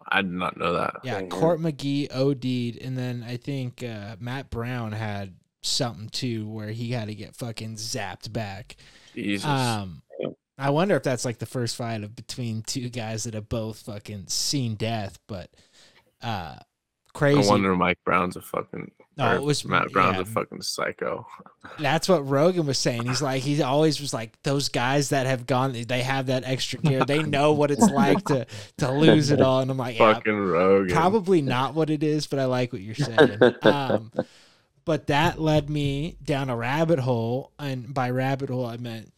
I did not know that. Yeah. Court McGee OD'd, and then I think uh, Matt Brown had something too where he had to get fucking zapped back. Jesus. Um, I wonder if that's like the first fight of between two guys that have both fucking seen death, but uh, crazy. no wonder Mike Brown's a fucking. No, it was- Matt Brown's yeah. a fucking psycho. That's what Rogan was saying. He's like, he always was like, those guys that have gone, they have that extra (laughs) gear. They know what it's like to to lose it all. And I'm like, yeah, Fucking Rogan. probably not what it is, but I like what you're saying. Um, (laughs) but that led me down a rabbit hole, and by rabbit hole I meant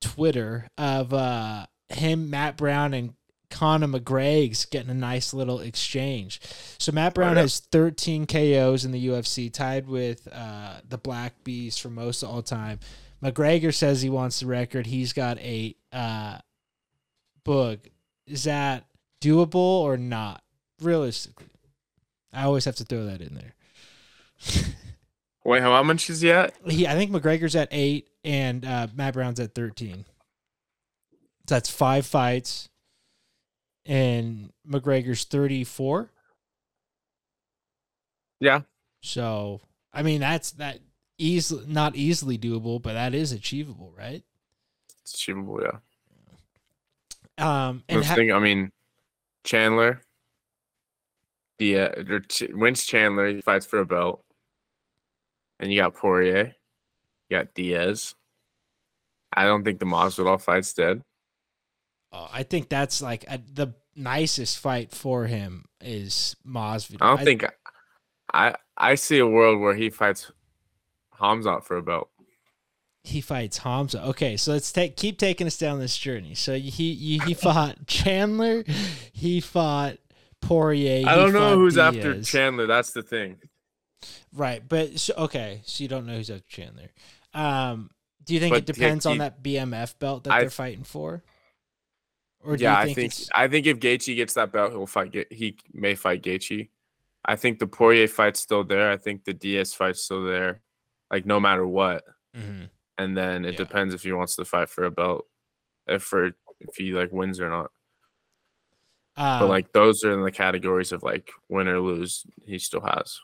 Twitter of uh, him, Matt Brown, and Conor McGregor's getting a nice little exchange. So Matt Brown has 13 KOs in the UFC, tied with uh, the Black Beast for most of all time. McGregor says he wants the record. He's got eight. Uh, Boog, is that doable or not? Realistically, I always have to throw that in there. (laughs) Wait, how much is he at? He, I think McGregor's at eight and uh, Matt Brown's at thirteen. So that's five fights, and McGregor's thirty-four. Yeah. So I mean, that's that easily not easily doable, but that is achievable, right? It's achievable, yeah. Um, and ha- thinking, I mean, Chandler. Yeah, Ch- wins Chandler. He fights for a belt. And you got Poirier. You got Diaz. I don't think the Masvidal fight's dead. Oh, uh, I think that's like a, the nicest fight for him is Masvidal. I don't think I I see a world where he fights Khamzat for a belt. he fights Hamza. Okay, so let's take keep taking us down this journey. So he he, he (laughs) fought Chandler, he fought Poirier. I don't know who's after Chandler. That's the thing. Right, but so, okay, so you don't know who's after Chandler. Um, do you think But it depends he- on that BMF belt that I- they're fighting for? Or do yeah, you I think, think it's I think if Gaethje gets that belt, he'll fight. He may fight Gaethje. I think the Poirier fight's still there. I think the Diaz fight's still there. Like no matter what, Mhm. and then it Yeah. depends if he wants to fight for a belt, if for if he like wins or not. Um, But like those are in the categories of like win or lose. He still has.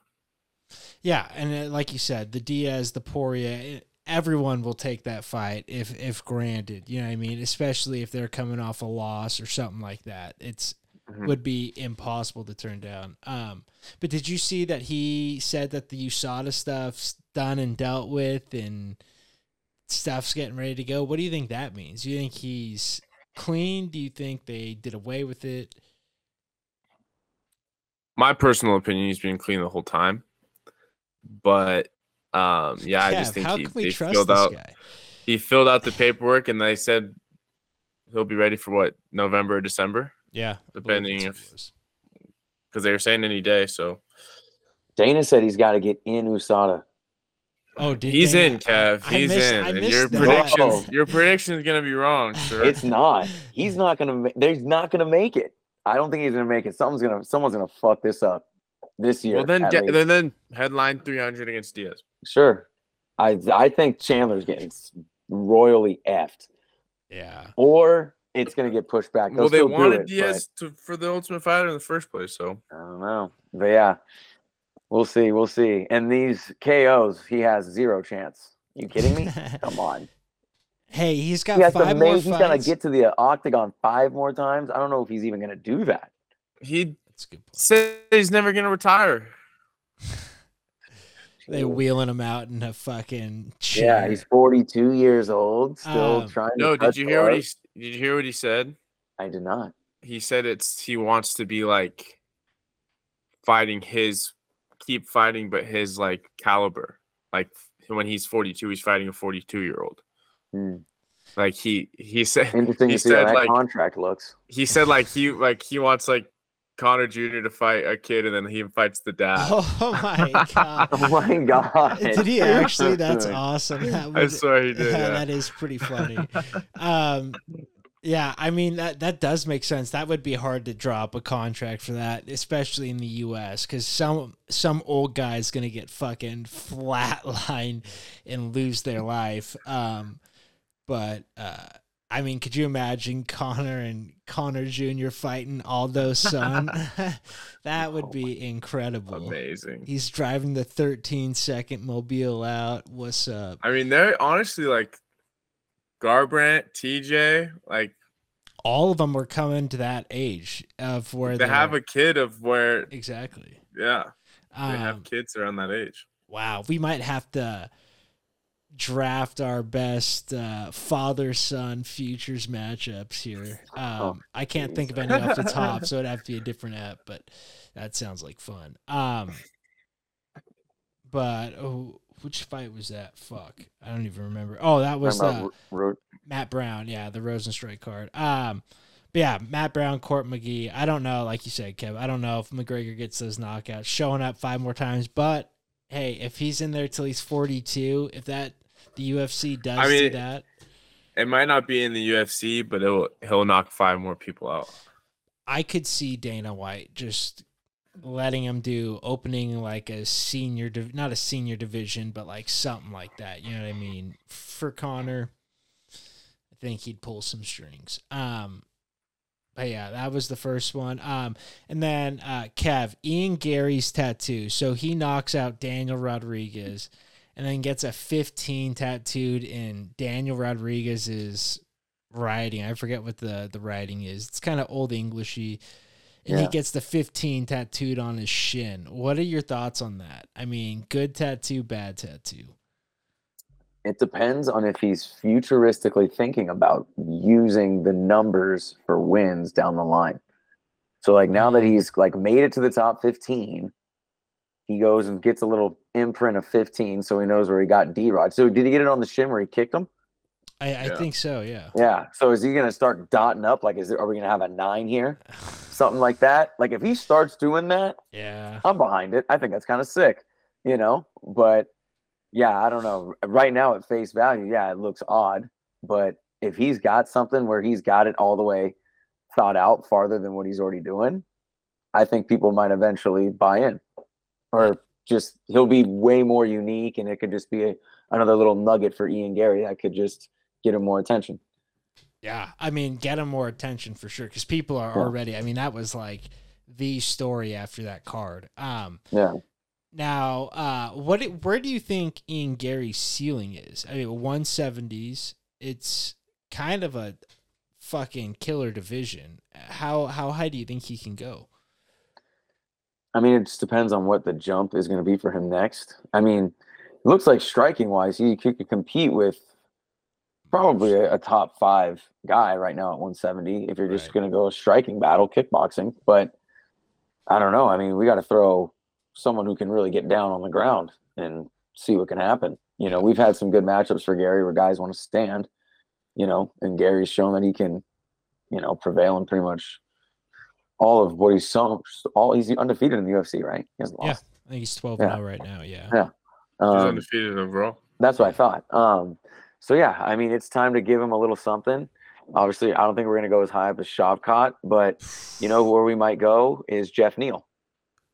Yeah, and uh, like you said, the Diaz, the Poirier, everyone will take that fight if if granted. You know what I mean? Especially if they're coming off a loss or something like that. It's Mhm. would be impossible to turn down. Um, but did you see that he said that the USADA stuff's done and dealt with and stuff's getting ready to go? What do you think that means? Do you think he's clean? Do you think they did away with it? My personal opinion, he's been clean the whole time. But um, yeah, I just think how he, can we they trust filled out. guy? He filled out the paperwork, and they said he'll be ready for what November or December, Yeah, Depending if- because they were saying any day. So Dana said he's got to get in USADA. Oh, did he's they? in, Kev. I- I He's missed- in. I and missed your prediction, predictions, Bro. your prediction's gonna be wrong, (laughs) sir. It's not. He's not gonna. ma- There's not gonna make it. I don't think he's gonna make it. Someone's gonna. Someone's gonna fuck this up this year. well, then, at get, least. then then headline 300 against Diaz. sure. I I think Chandler's getting royally effed, Yeah. or it's gonna get pushed back. They'll well, they wanted it, Diaz to, for the Ultimate Fighter in the first place, so I don't know. But yeah, we'll see. We'll see. And these KOs, he has zero chance. You kidding me? (laughs) Come on. hey, he's got He has to five more make, he's gonna get to the octagon five more times. I don't know if he's even gonna do that. he That's a good point. said he's never gonna retire. (laughs) They're wheeling him out in a fucking chair. Yeah, he's 42 years old, still Um, trying. No, to did you hear what he did you hear what he said? I did not. He said it's he wants to be like fighting his keep fighting, but his like caliber. Like when he's 42, he's fighting a 42 year old. Hmm. Like he he said Interesting He to see how said, that like- contract looks. he said like he like he wants like Conor Jr. to fight a kid, and then he fights the dad. (laughs) Oh my (laughs) god! Oh my god! Did he actually? (laughs) That's awesome. That I would- swear he did. Yeah. that is pretty funny. Um, yeah, I mean that that does make sense. That would be hard to drop a contract for that, especially in the U.S. Because some some old guy's gonna get fucking flatline and lose their life. Um, but uh, I mean, could you imagine Conor and Conor Jr. fighting Aldo's (laughs) son? (laughs) that would be incredible. Amazing. He's driving the 13 second mobile out. What's up? I mean, they're honestly like Garbrandt, TJ, like All of them were coming to that age of where they have a kid of where, exactly. yeah, they Um, have kids around that age. wow, we might have to draft our best uh, father son futures matchups here. Um, I can't think of any off the (laughs) top, so it'd have to be a different app, but that sounds like fun. Um, but oh, which fight was that? Fuck, I don't even remember. Oh, that was Talking the about Ro- Ro- Matt Brown, yeah, the Rozenstruik card. Um, but yeah, Matt Brown, Court McGee. I don't know, like you said, Kev. I don't know if McGregor gets those knockouts, showing up five more times. But hey, if he's in there till he's forty-two, if that the UFC does I mean, do that, It might not be in the UFC, but it'll he'll knock five more people out. I could see Dana White just letting him do opening like a senior, div- not a senior division, but like something like that. You know what I mean? For Conor, I think he'd pull some strings. Um, but yeah, that was the first one. Um, and then uh, Kev, Ian Garry's tattoo. So he knocks out Daniel Rodriguez, and then gets a 15 tattooed in Daniel Rodriguez's writing. I forget what the the writing is. It's kind of old Englishy. And he gets the 15 tattooed on his shin. What are your thoughts on that? I mean, good tattoo, bad tattoo. it depends on if he's futuristically thinking about using the numbers for wins down the line. So like now that he's like made it to the top 15, he goes and gets a little imprint of 15 so he knows where he got D-Rod. So did he get it on the shin where he kicked him? I, I Yeah. think so, yeah. Yeah. So is he going to start dotting up like is there, are we going to have a 9 here? (sighs) Something like that? Like if he starts doing that, yeah. I'm behind it. I think that's kind of sick, you know. But yeah, I don't know. Right now, at face value, yeah, it looks odd. But if he's got something where he's got it all the way thought out farther than what he's already doing, I think people might eventually buy in, or just he'll be way more unique, and it could just be a, another little nugget for Ian Garry that could just get him more attention. Yeah. I mean, get him more attention for sure because people are Yeah. already, I mean, that was like the story after that card. Um, Yeah. Now, uh, what? Where do you think Ian Garry's ceiling is? I mean, one seventies. It's kind of a fucking killer division. How how high do you think he can go? I mean, it just depends on what the jump is going to be for him next. I mean, it looks like striking wise, he could, compete with probably a, a top five guy right now at 170 if you're just Right. going to go a striking battle, kickboxing. But I don't know. I mean, we got to throw someone who can really get down on the ground and see what can happen. You know, we've had some good matchups for Garry where guys want to stand, you know, and Garry's shown that he can, you know, prevail in pretty much all of what he's so all he's undefeated in the UFC, right? He hasn't Yeah. lost. I think he's twelve Yeah. now right now. Yeah. Yeah. He's Um, undefeated overall. that's what I thought. Um, so yeah, I mean, it's time to give him a little something. Obviously, I don't think we're gonna go as high up as Shavkat, but you know where we might go is Geoff Neal,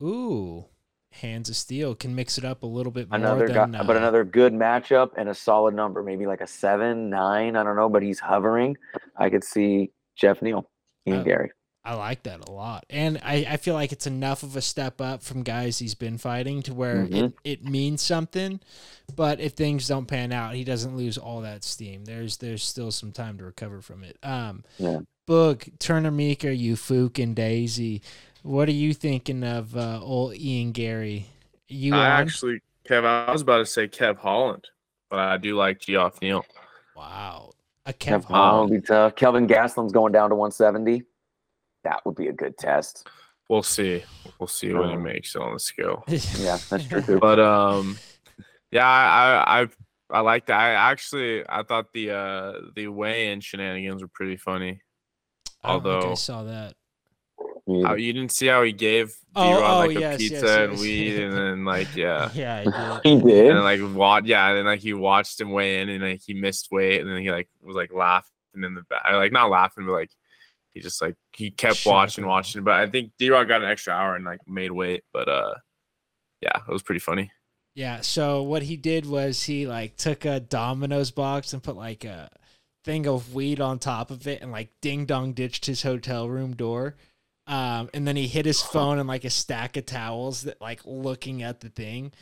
Ooh, hands of steel can mix it up a little bit more another guy, than. but uh, another good matchup and a solid number, maybe like a seven, nine. I don't know, but he's hovering. I could see Geoff Neal, Ian Oh. Garry. I like that a lot. And I, I feel like it's enough of a step up from guys he's been fighting to where it, Mhm. it means something. But if things don't pan out, he doesn't lose all that steam. There's there's still some time to recover from it. Um Yeah. Boog, Turner Meeker, Ufook, and Daisy. What are you thinking of uh, old Ian Garry? You I on? actually, Kev, I was about to say Kev Holland, but I do like Geoff Neal. wow. A Kev Kev Holland Holland. would be tough. Kelvin Gastelum's going down to 170. That would be a good test. We'll see. We'll see when he Um, makes it on the scale. (laughs) Yeah, that's true too. But um, yeah, I I I, I like that. I actually I thought the uh the weigh-in shenanigans were pretty funny. I don't think I saw that. Me How, you didn't see how he gave Oh, D-Rod oh, like a yes, pizza yes, and weed, and (laughs) then like yeah, Yeah, I did. He and did. then like watch yeah, and then like he watched him weigh in, and like he missed weight, and then he like was like laughing in the back, like not laughing, but like he just like he kept Shut watching, up. watching. But I think D-Rod got an extra hour and like made weight, but uh, yeah, it was pretty funny. Yeah. So what he did was he like took a Domino's box and put like a thing of weed on top of it and like ding dong ditched his hotel room door. Um, and then he hit his (laughs) phone and like a stack of towels that like looking at the thing.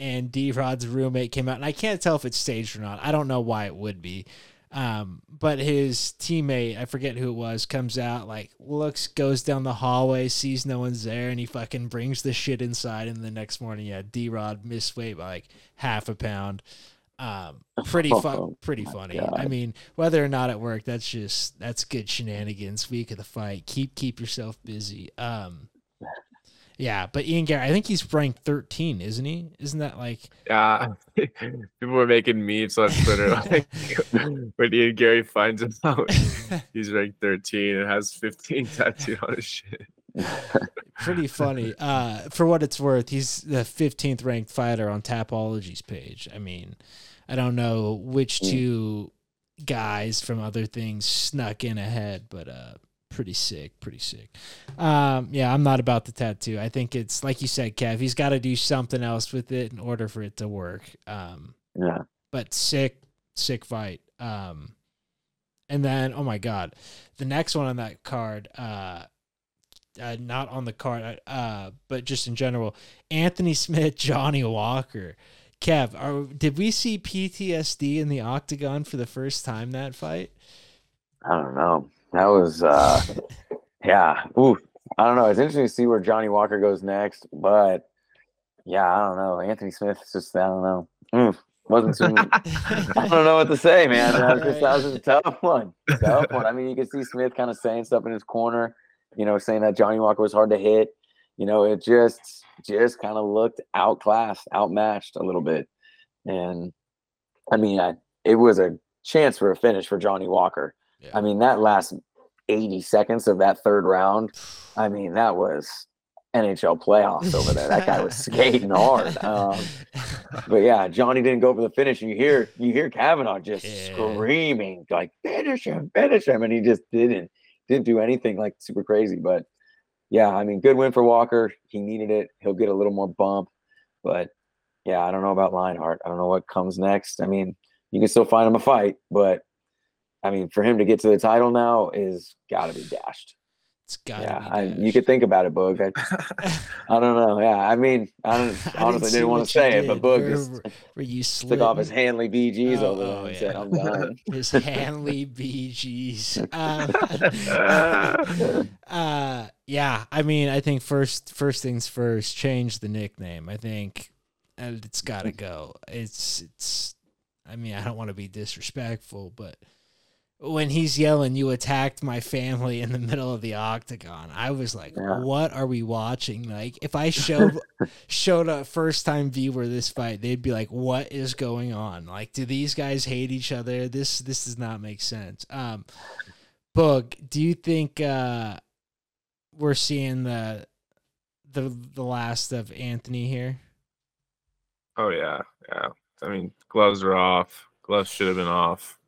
And D Rod's roommate came out, and I can't tell if it's staged or not. I don't know why it would be. Um, but his teammate, I forget who it was, comes out, like looks, goes down the hallway, sees no one's there, and he fucking brings the shit inside. And the next morning, yeah, D Rod missed weight by like half a pound. Um, (laughs) pretty Oh fun, pretty funny. I mean, whether or not it worked, that's just that's good shenanigans. Week of the fight, keep keep yourself busy. Um, yeah, but Ian Garry, I think he's ranked 13, isn't he? Isn't that like Yeah, (laughs) people were making memes on Twitter (laughs) like (laughs) when Ian Garry finds him out, he's ranked 13 and has 15 tattooed on his shit. pretty funny. Uh, for what it's worth, he's the 15th ranked fighter on Tapology's page. I mean, I don't know which Mm. two guys from other things snuck in ahead, but uh, pretty sick, pretty sick. Um, yeah, I'm not about the tattoo. I think it's like you said, Kev. He's got to do something else with it in order for it to work. Um, Yeah. but sick, sick fight. Um, and then oh my god, the next one on that card, uh, uh not on the card, uh, but just in general, Anthony (laughs) Smith, Johnny Walker. Kev, are, did we see PTSD in the octagon for the first time that fight? I don't know. That was uh yeah. Ooh. I don't know. It's interesting to see where Johnny Walker goes next, but yeah, I don't know. Anthony Smith is just I don't know. Mm, wasn't too (laughs) I don't know what to say, man. That was just, that was just a tough one. Tough one. I mean, you can see Smith kind of saying stuff in his corner, you know, saying that Johnny Walker was hard to hit. You know, it just just kind of looked outclassed, outmatched a little bit. And I mean, I, it was a chance for a finish for Johnny Walker. Yeah. I mean, that last 80 seconds of that third round, I mean, that was NHL playoffs over there. That guy was (laughs) skating hard. (laughs) Um, but yeah, Johnny didn't go for the finish, and you hear you hear Kavanaugh just Yeah. screaming like finish him, finish him, and he just didn't didn't do anything like super crazy. But yeah, I mean, good win for Walker. He needed it. He'll get a little more bump, but yeah, I don't know about Lionheart. I don't know what comes next. I mean, you can still find him a fight, but I mean, for him to get to the title now is got to be dashed. it's got to yeah, be I, you could think about it, Boog. I, (laughs) I don't know. Yeah, I mean, I, don't, (laughs) I honestly didn't want to say it, but did. Boog just where (laughs) you took off his Hanley BGs Oh, over there oh, and said, yeah. "I'm done." his Hanley BGs. Um, uh, yeah, I mean, I think first first things first, change the nickname. I think uh, it's got to go. It's it's. I mean, I don't want to be disrespectful, but when he's yelling, "You attacked my family" in the middle of the octagon, I was like, Yeah. "What are we watching?" Like, if I (laughs) showed showed a first time viewer this fight, they'd be like, "What is going on? Like, do these guys hate each other? This this does not make sense." Um, Boog, do you think uh, we're seeing the the the last of Anthony here? Oh yeah, yeah. I mean, gloves are off. Gloves should have been off.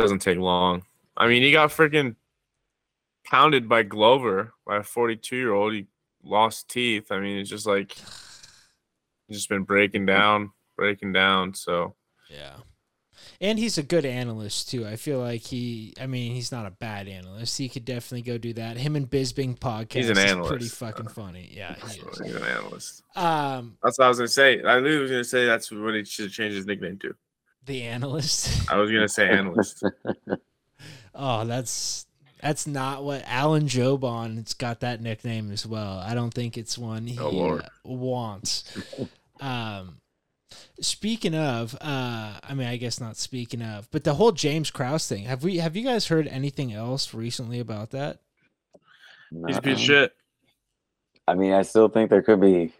Doesn't take long. I mean, he got freaking pounded by Glover by a 42 year old. He lost teeth. I mean, it's just like he's just been breaking down, breaking down. So Yeah. And he's a good analyst too. I feel like he I mean, he's not a bad analyst. He could definitely go do that. Him and Bisping podcast He's an is pretty analyst. fucking funny. Yeah, he he's an analyst. Um That's what I was gonna say. I literally was gonna say that's what he should change his nickname to. The analyst. I was gonna say analyst. (laughs) Oh, that's that's not what Alan Jouban. It's got that nickname as well. I don't think it's one he Oh, Lord. uh, wants. (laughs) um, speaking of, uh, I mean, I guess not speaking of, but the whole James Krause thing. Have we? Have you guys heard anything else recently about that? He's a piece of shit. I mean, I still think there could be.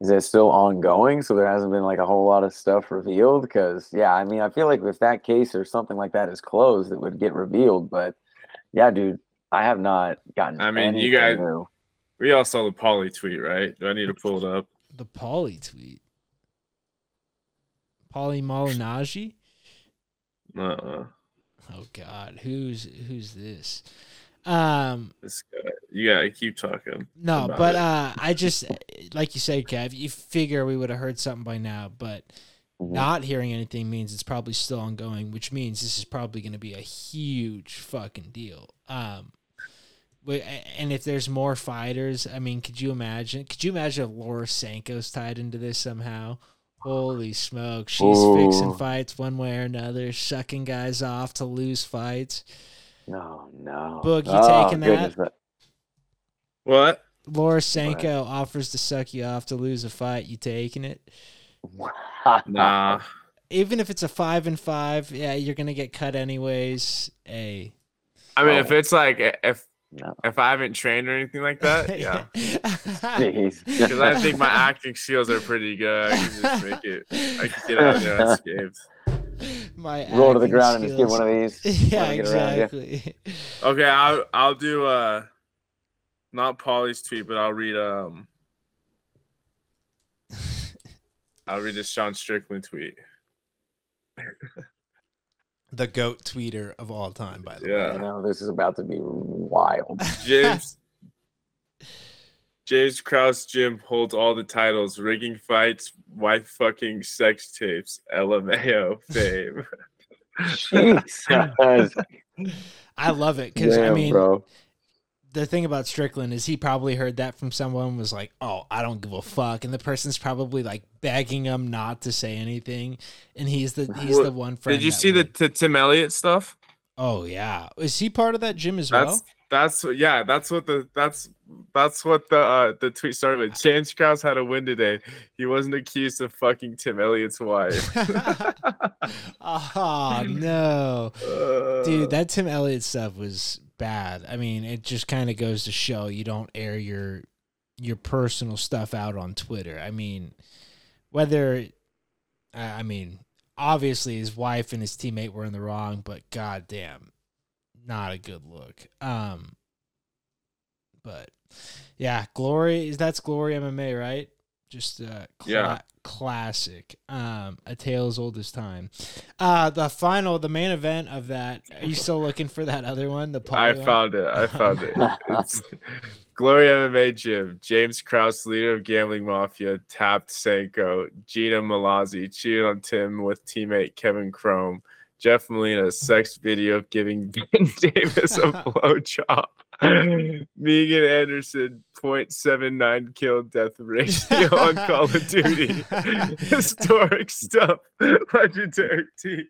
Is it still ongoing? So there hasn't been like a whole lot of stuff revealed. Because yeah, I mean, I feel like if that case or something like that is closed, it would get revealed. But yeah, dude, I have not gotten. I mean, you guys- new. We all saw the Paulie tweet, right? Do I need to pull it up? The Paulie tweet. Paulie Malignaggi? Uh-uh. Oh God, who's who's this? Um, This guy. You gotta keep talking. no, but it. uh, I just like you said, Kev. You figure we would have heard something by now, but Mhm. not hearing anything means it's probably still ongoing, which means this is probably going to be a huge fucking deal. Um, wi- and if there's more fighters, I mean, could you imagine? Could you imagine if Laura Sanko's tied into this somehow? Holy smoke, she's fixing fights one way or another, sucking guys off to lose fights. No, no. Boog, you Oh, taking that? goodness, What? Laura Sanko offers to suck you off to lose a fight. You taking it? (laughs) Nah. Even if it's a five and five, yeah, you're gonna get cut anyways. A. I I mean, if Oh. it's like if No. if I haven't trained or anything like that, (laughs) yeah. (laughs) Because I think my acting skills are pretty good. I can just make it. I can get out of there unscathed. (laughs) My Roll to the acting ground and just get one of these. (laughs) Yeah, Wanna get around exactly. Okay, I'll I'll do uh not Paulie's tweet, but I'll read um (laughs) I'll read this Sean Strickland tweet. The goat tweeter of all time, by the way. Yeah. know this is about to be wild. James James Krause Jim holds all the titles, rigging fights, wife fucking sex tapes, LMAO fame. Jesus. (laughs) I love it because I mean, bro. the thing about Strickland is he probably heard that from someone was like, "Oh, I don't give a fuck," and the person's probably like begging him not to say anything, and he's the he's What- the one friend. Did you that see the would- t- Tim Elliott stuff? Oh yeah, is he part of that gym as That's well? That's yeah, that's what the that's that's what the uh the tweet started with. James Krause had a win today. He wasn't accused of fucking Tim Elliott's wife. oh (laughs) (laughs) no, Uh, dude, that Tim Elliott stuff was bad. I mean, it just kind of goes to show you don't air your your personal stuff out on Twitter. I mean, whether I I mean, obviously his wife and his teammate were in the wrong, but goddamn, not a good look. Um, but yeah, Glory is that's Glory MMA, right? Just uh, cla- Yeah. classic. Um, a tale as old as time. Uh, the final, the main event of that. Are you still looking for that other one? The I one? found it. I found it. It's (laughs) (laughs) Glory MMA Gym. James Krause, leader of Gambling Mafia, tapped Sanko. Gina Malazzi cheated on Tim with teammate Kevin Croom. Jeff Molina, sex video of giving (laughs) Ben Davis a (laughs) blowjob. Megan Anderson, 0.79 kill death ratio on Call of Duty. (laughs) Historic stuff. Legendary team.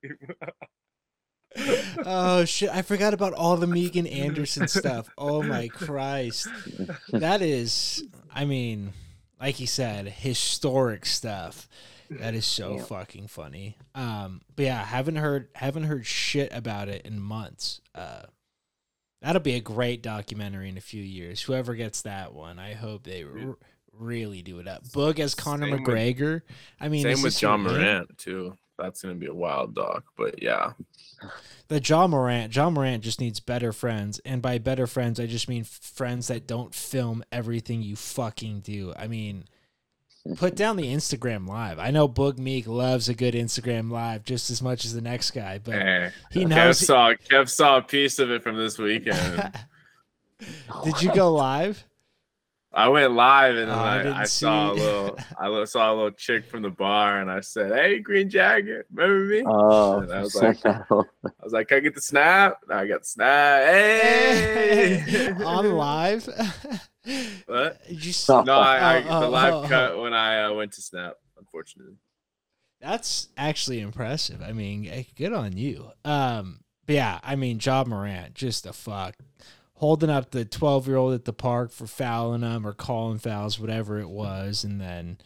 oh shit! I forgot about all the Megan Anderson stuff. Oh my Christ, that is. I mean, like he said, historic stuff. That is so Yeah. fucking funny. Um, but yeah, haven't heard haven't heard shit about it in months. Uh, that'll be a great documentary in a few years. Whoever gets that one, I hope they r- really do it up. Book as Conor Same with- McGregor. I mean, Same is with John man? Morant too. That's gonna be a wild doc, but yeah. The Ja Morant, Ja Morant just needs better friends, and by better friends, I just mean friends that don't film everything you fucking do. I mean, put down the Instagram live. I know Boog Meek loves a good Instagram live just as much as the next guy, but Eh, he Kev knows. saw Kev saw a piece of it from this weekend. (laughs) Did you go live? I went live and Oh, I I, I, saw a little (laughs) I saw a little chick from the bar and I said, Hey Green Jacket, remember me? Oh, And I was like- I was like, Can I get the snap? And I got the snap. (laughs) Hey on live. What? You s- Oh. No, I, I Oh, the oh, live oh, cut when I uh, went to snap, unfortunately. That's actually impressive. I mean, eh, good on you. Um, but yeah, I mean, Ja Morant, just a fuck. Holding up the 12 year old at the park for fouling him or calling fouls, whatever it was, and then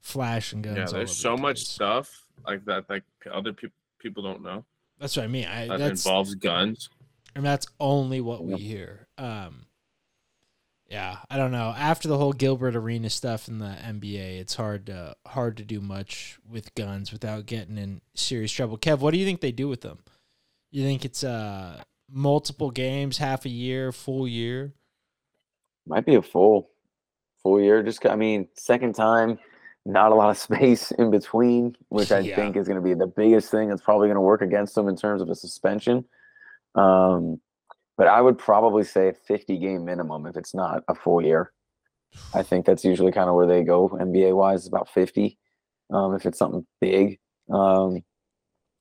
flashing guns. Yeah, all there's over so the much place. stuff like that like other people people don't know That's what I mean. I, that that's involves guns. and that's only what we hear. Um, yeah, I don't know. After the whole Gilbert Arenas stuff in the NBA, it's hard to hard to do much with guns without getting in serious trouble. Kev, what do you think they do with them? You think it's uh multiple games, half a year, full year? Might be a full full year. Just I mean, second time, not a lot of space in between, which I (laughs) Yeah. think is going to be the biggest thing that's probably going to work against them in terms of a suspension. Um, but I would probably say 50 game minimum if it's not a full year. I think that's usually kind of where they go NBA wise, about 50. Um, if it's something big, um,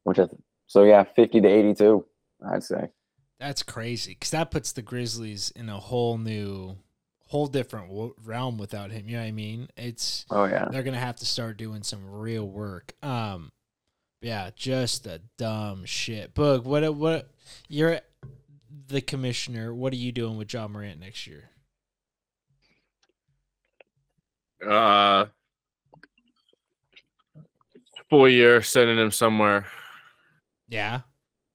which I th- so yeah, 50 to 82, I'd say. That's crazy because that puts the Grizzlies in a whole new, whole different w- realm without him. You know what I mean? It's Oh yeah, they're gonna have to start doing some real work. Um, yeah, just a dumb shit. Boog, what what you're the commissioner? What are you doing with Ja Morant next year? Uh, full year sending him somewhere. Yeah,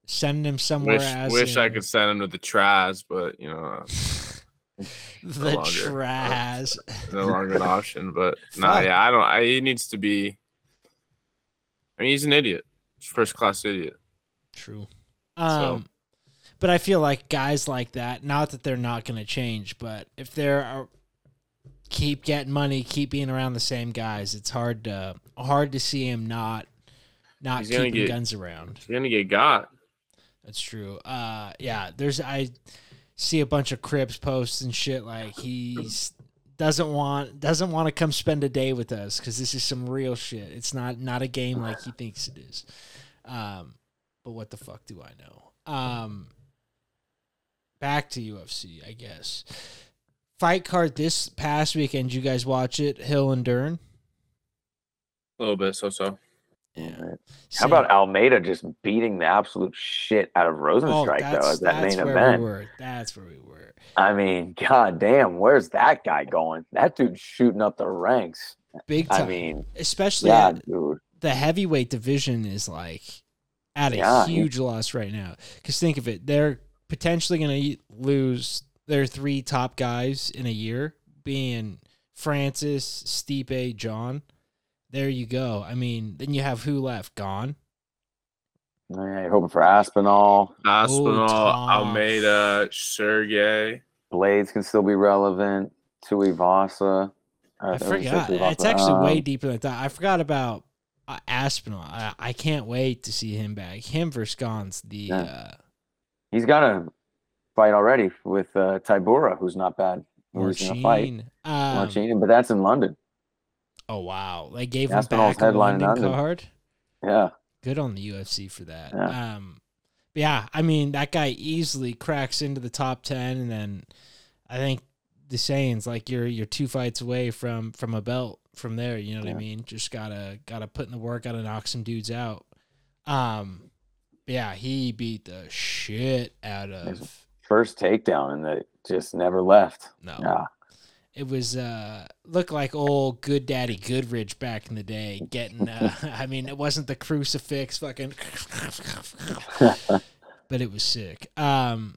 sending him somewhere. Wish as wish I could send him to the Traz, but you know, (laughs) the longer. trash. no longer an (laughs) option. But no, Fuck. yeah, I don't. I, he needs to be. I mean, he's an idiot. First class idiot. True. Um, but I feel like guys like that, not that they're not going to change, but if they're are, keep getting money, keep being around the same guys, it's hard to hard to see him not not He's keeping get- guns around. He's gonna get got. That's true. Uh, yeah, there's I see a bunch of Crips posts and shit like he's doesn't want doesn't want to come spend a day with us because this is some real shit. It's not not a game like he thinks it is. Um, but what the fuck do I know? Um, back to UFC, I guess. Fight card this past weekend. You guys watch it? Hill and Dern. A little bit, so so. Yeah. How about Almeida just beating the absolute shit out of Rozenstruik oh, though as that main Oh, where event? We were. That's where we were. I mean, god damn, where's that guy going? That dude's shooting up the ranks. Big I mean, especially yeah, at dude. the heavyweight division is like at a Yeah, he- huge loss right now. Because think of it, they're potentially going to lose their three top guys in a year, being Francis, Stipe, Jon. There you go. I mean, then you have who left? Gone. Yeah, you're hoping for Aspinall. Aspinall, Tom. Almeida, Sergey. Blaydes can still be relevant. Tuivasa. I forgot. It's actually Um, way deeper than that. I forgot about uh, Aspinall. I, I can't wait to see him back. Him versus Gon's the. Yeah. Uh, He's got a fight already with uh, Tybura, who's not bad. Who's gonna fight Marcin. Um, Marcin, but that's in London. Oh wow! They gave him back a London card. Yeah, Good on the UFC for that. Yeah. Um, yeah, I mean that guy easily cracks into the top ten, and then I think the sayings like you're you're two fights away from from a belt from there. You know what I mean? Just gotta gotta put in the work, gotta knock some dudes out. Um, yeah, he beat the shit out of first takedown, and that just never left. no. Yeah, It was uh looked like old good daddy Goodridge back in the day getting uh (laughs) I mean it wasn't the crucifix fucking (laughs) but it was sick. Um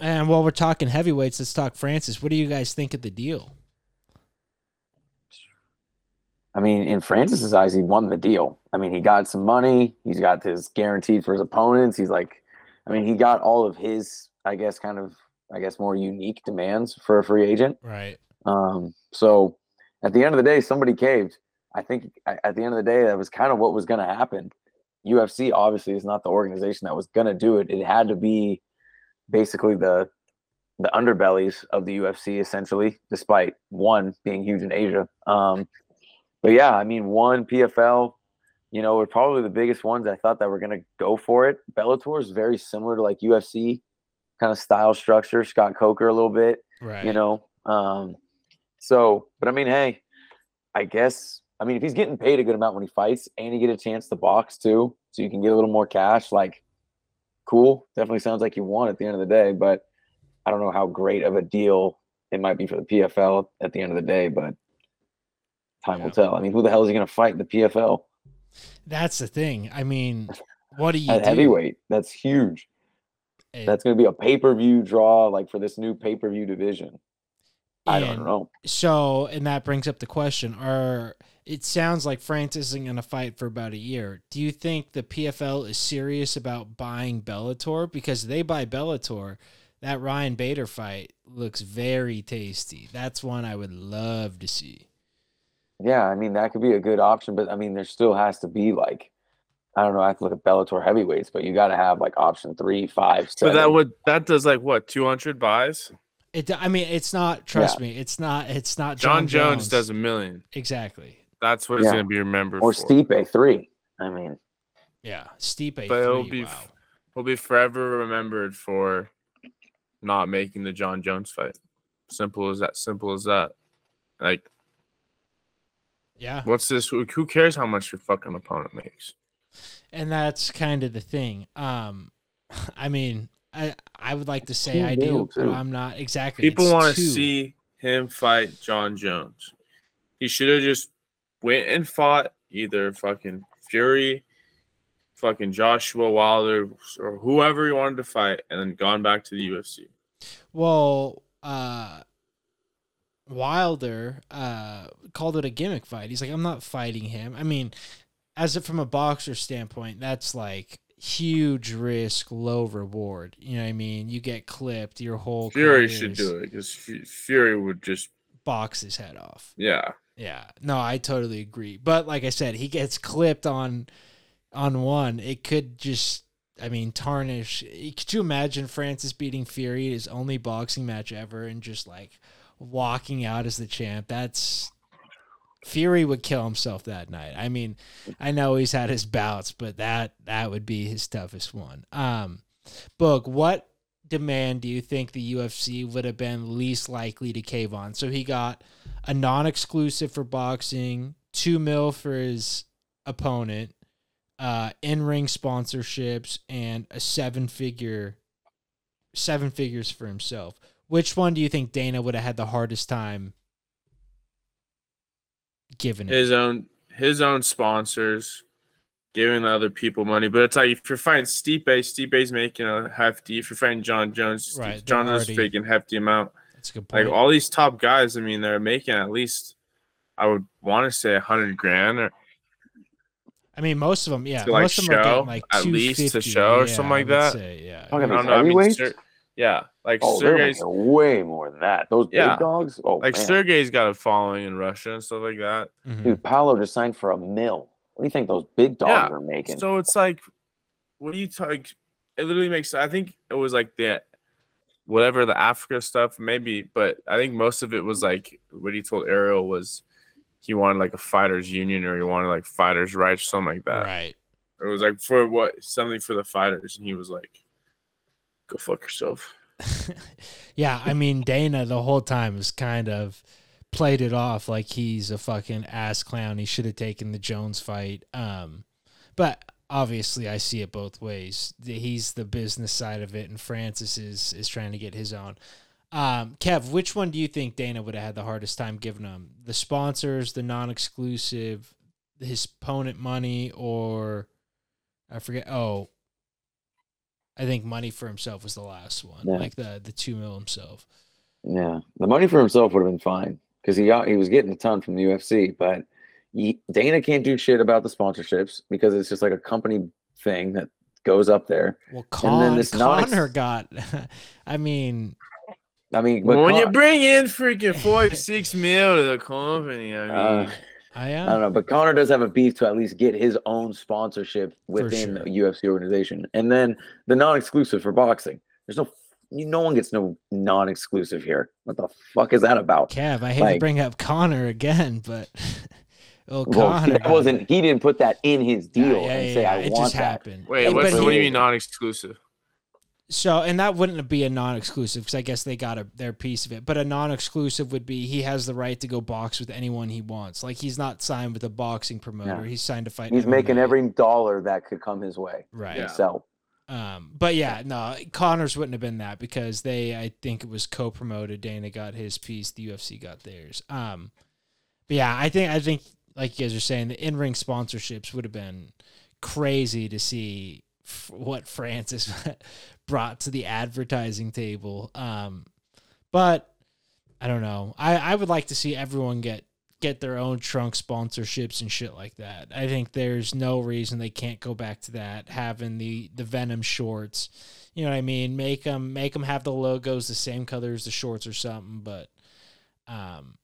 and while we're talking heavyweights, let's talk Francis. What do you guys think of the deal? I mean, in Francis's eyes, he won the deal. I mean, he got some money. He's got this guaranteed for his opponents. He's like, I mean, he got all of his, I guess, kind of, I guess, more unique demands for a free agent. Right. Um, so at the end of the day, somebody caved. I think at the end of the day, that was kind of what was going to happen. UFC obviously is not the organization that was going to do it. It had to be basically the the underbellies of the UFC, essentially, despite one being huge in Asia. Um, but yeah, I mean, one PFL, you know, were probably the biggest ones I thought that were going to go for it. Bellator is very similar to like UFC kind of style structure. Scott Coker a little bit Right. you know um so but i mean hey i guess i mean if he's getting paid a good amount when he fights and you get a chance to box too so you can get a little more cash like cool definitely sounds like you won at the end of the day but i don't know how great of a deal it might be for the pfl at the end of the day but time Yeah. will tell i mean who the hell is he going to fight in the pfl That's the thing. I mean, what do (laughs) you at do? heavyweight that's huge It- that's going to be a pay-per-view draw like for this new pay-per-view division i don't know So, and that brings up the question: Are it sounds like Francis isn't going to fight for about a year. Do you think the PFL is serious about buying Bellator? Because they buy Bellator, that Ryan Bader fight looks very tasty. That's one I would love to see. Yeah, I mean that could be a good option, but I mean there still has to be like I don't know. I have to look at Bellator heavyweights, but you got to have like option three, five, So seven. that would that does like what two hundred buys? It, I mean, it's not. Trust me, it's not. It's not. Jon, Jon, Jones, does a million. exactly. That's what it's gonna be remembered for or for. Stipe three. I mean, Yeah, Steep Stipe. But it will be, wow. will be forever remembered for not making the Jon Jones fight. Simple as that. Simple as that. Like, yeah, what's this? Who who cares how much your fucking opponent makes? and that's kind of the thing. Um, (laughs) I mean, I I would like to say I do, mil, but. I'm not exactly. People want to see him fight Jon Jones. He should have just went and fought either fucking Fury, fucking Joshua Wilder, or whoever he wanted to fight, and then gone back to the UFC. Well, uh, Wilder uh, called it a gimmick fight. He's like, I'm not fighting him. I mean, as if from a boxer standpoint, that's like huge risk, low reward. You know what I mean? You get clipped, your whole Fury should do it because Fury would just, box his head off. yeah. Yeah, no, I totally agree. But like I said, he gets clipped on on one. It could just, I mean, tarnish. Could you imagine Francis beating Fury his only boxing match ever and just like walking out as the champ? That's Fury would kill himself that night. I mean, I know he's had his bouts, but that that would be his toughest one. Um, Boog, what demand do you think the UFC would have been least likely to cave on? So he got a non-exclusive for boxing, two mil for his opponent, uh, in-ring sponsorships, and a seven-figure, seven figures for himself. Which one do you think Dana would have had the hardest time giving it? his own his own sponsors, giving the other people money. But it's like if you're fighting Stipe, Stipe's making a hefty. If you're fighting Jon Jones, Right, Jon Jones is already- making hefty amount. That's a good point. Like all these top guys, I mean, they're making at least I would want to say a hundred grand or I mean, most of them, yeah, to, like, most of them are show, getting like at least to show or yeah, something like that. say, yeah, Talking I about don't know. I mean, heavyweights? Ser- yeah, like oh, Sergey's way more than that. Those Yeah. big dogs. Oh like man. Sergey's got a following in Russia and stuff like that. Mhm. Dude, Paolo just signed for a mill. What do you think those big dogs Yeah, are making? So it's like, what do you talk? It literally makes. I think it was like the whatever the Africa stuff, maybe, but I think most of it was like what he told Ariel was he wanted like a fighters union or he wanted like fighters rights, something like that. right. It was like for what something for the fighters, and he was like, "Go fuck yourself." (laughs) yeah, I mean Dana the whole time was kind of played it off like he's a fucking ass clown. He should have taken the Jones fight. Um, but obviously I see it both ways. He's the business side of it, and Francis is is trying to get his own. Um, Kev, which one do you think Dana would have had the hardest time giving him? The sponsors, the non-exclusive, his opponent money, or I forget. Oh, I think money for himself was the last one, Yeah. like the the two mil himself. Yeah, the money for himself would have been fine because he got he was getting a ton from the UFC, but he, Dana can't do shit about the sponsorships because it's just like a company thing that goes up there. Well, And then Con, this non- Conor got. (laughs) I mean, I mean, but when you bring in freaking five six mil to the company, I mean, uh, I am. I don't know, but Conor does have a beef to at least get his own sponsorship within sure. the UFC organization, and then the non-exclusive for boxing. There's no, no one gets no non-exclusive here. What the fuck is that about? Kev, I hate to bring up Conor again, but (laughs) oh, Conor that wasn't. He didn't put that in his deal yeah, and yeah, say, yeah, "I it want just that." happened. wait, And- what's, what do you mean non-exclusive? So, and that wouldn't be a non-exclusive because I guess they got a, their piece of it. But a non-exclusive would be he has the right to go box with anyone he wants. Like he's not signed with a boxing promoter. Yeah. He's signed to fight. He's making every dollar that could come his way. right. Yeah. So Um, but yeah, no, Conor's wouldn't have been that because they, I think it was co-promoted. Dana got his piece, the UFC got theirs. Um, but yeah, I think, I think, like you guys are saying, the in-ring sponsorships would have been crazy to see what Francis (laughs) brought to the advertising table. Um, but I don't know. I, I would like to see everyone get get their own trunk sponsorships and shit like that. I think there's no reason they can't go back to that having the the Venum shorts. You know what I mean? Make them make them have the logos the same color as the shorts or something, but um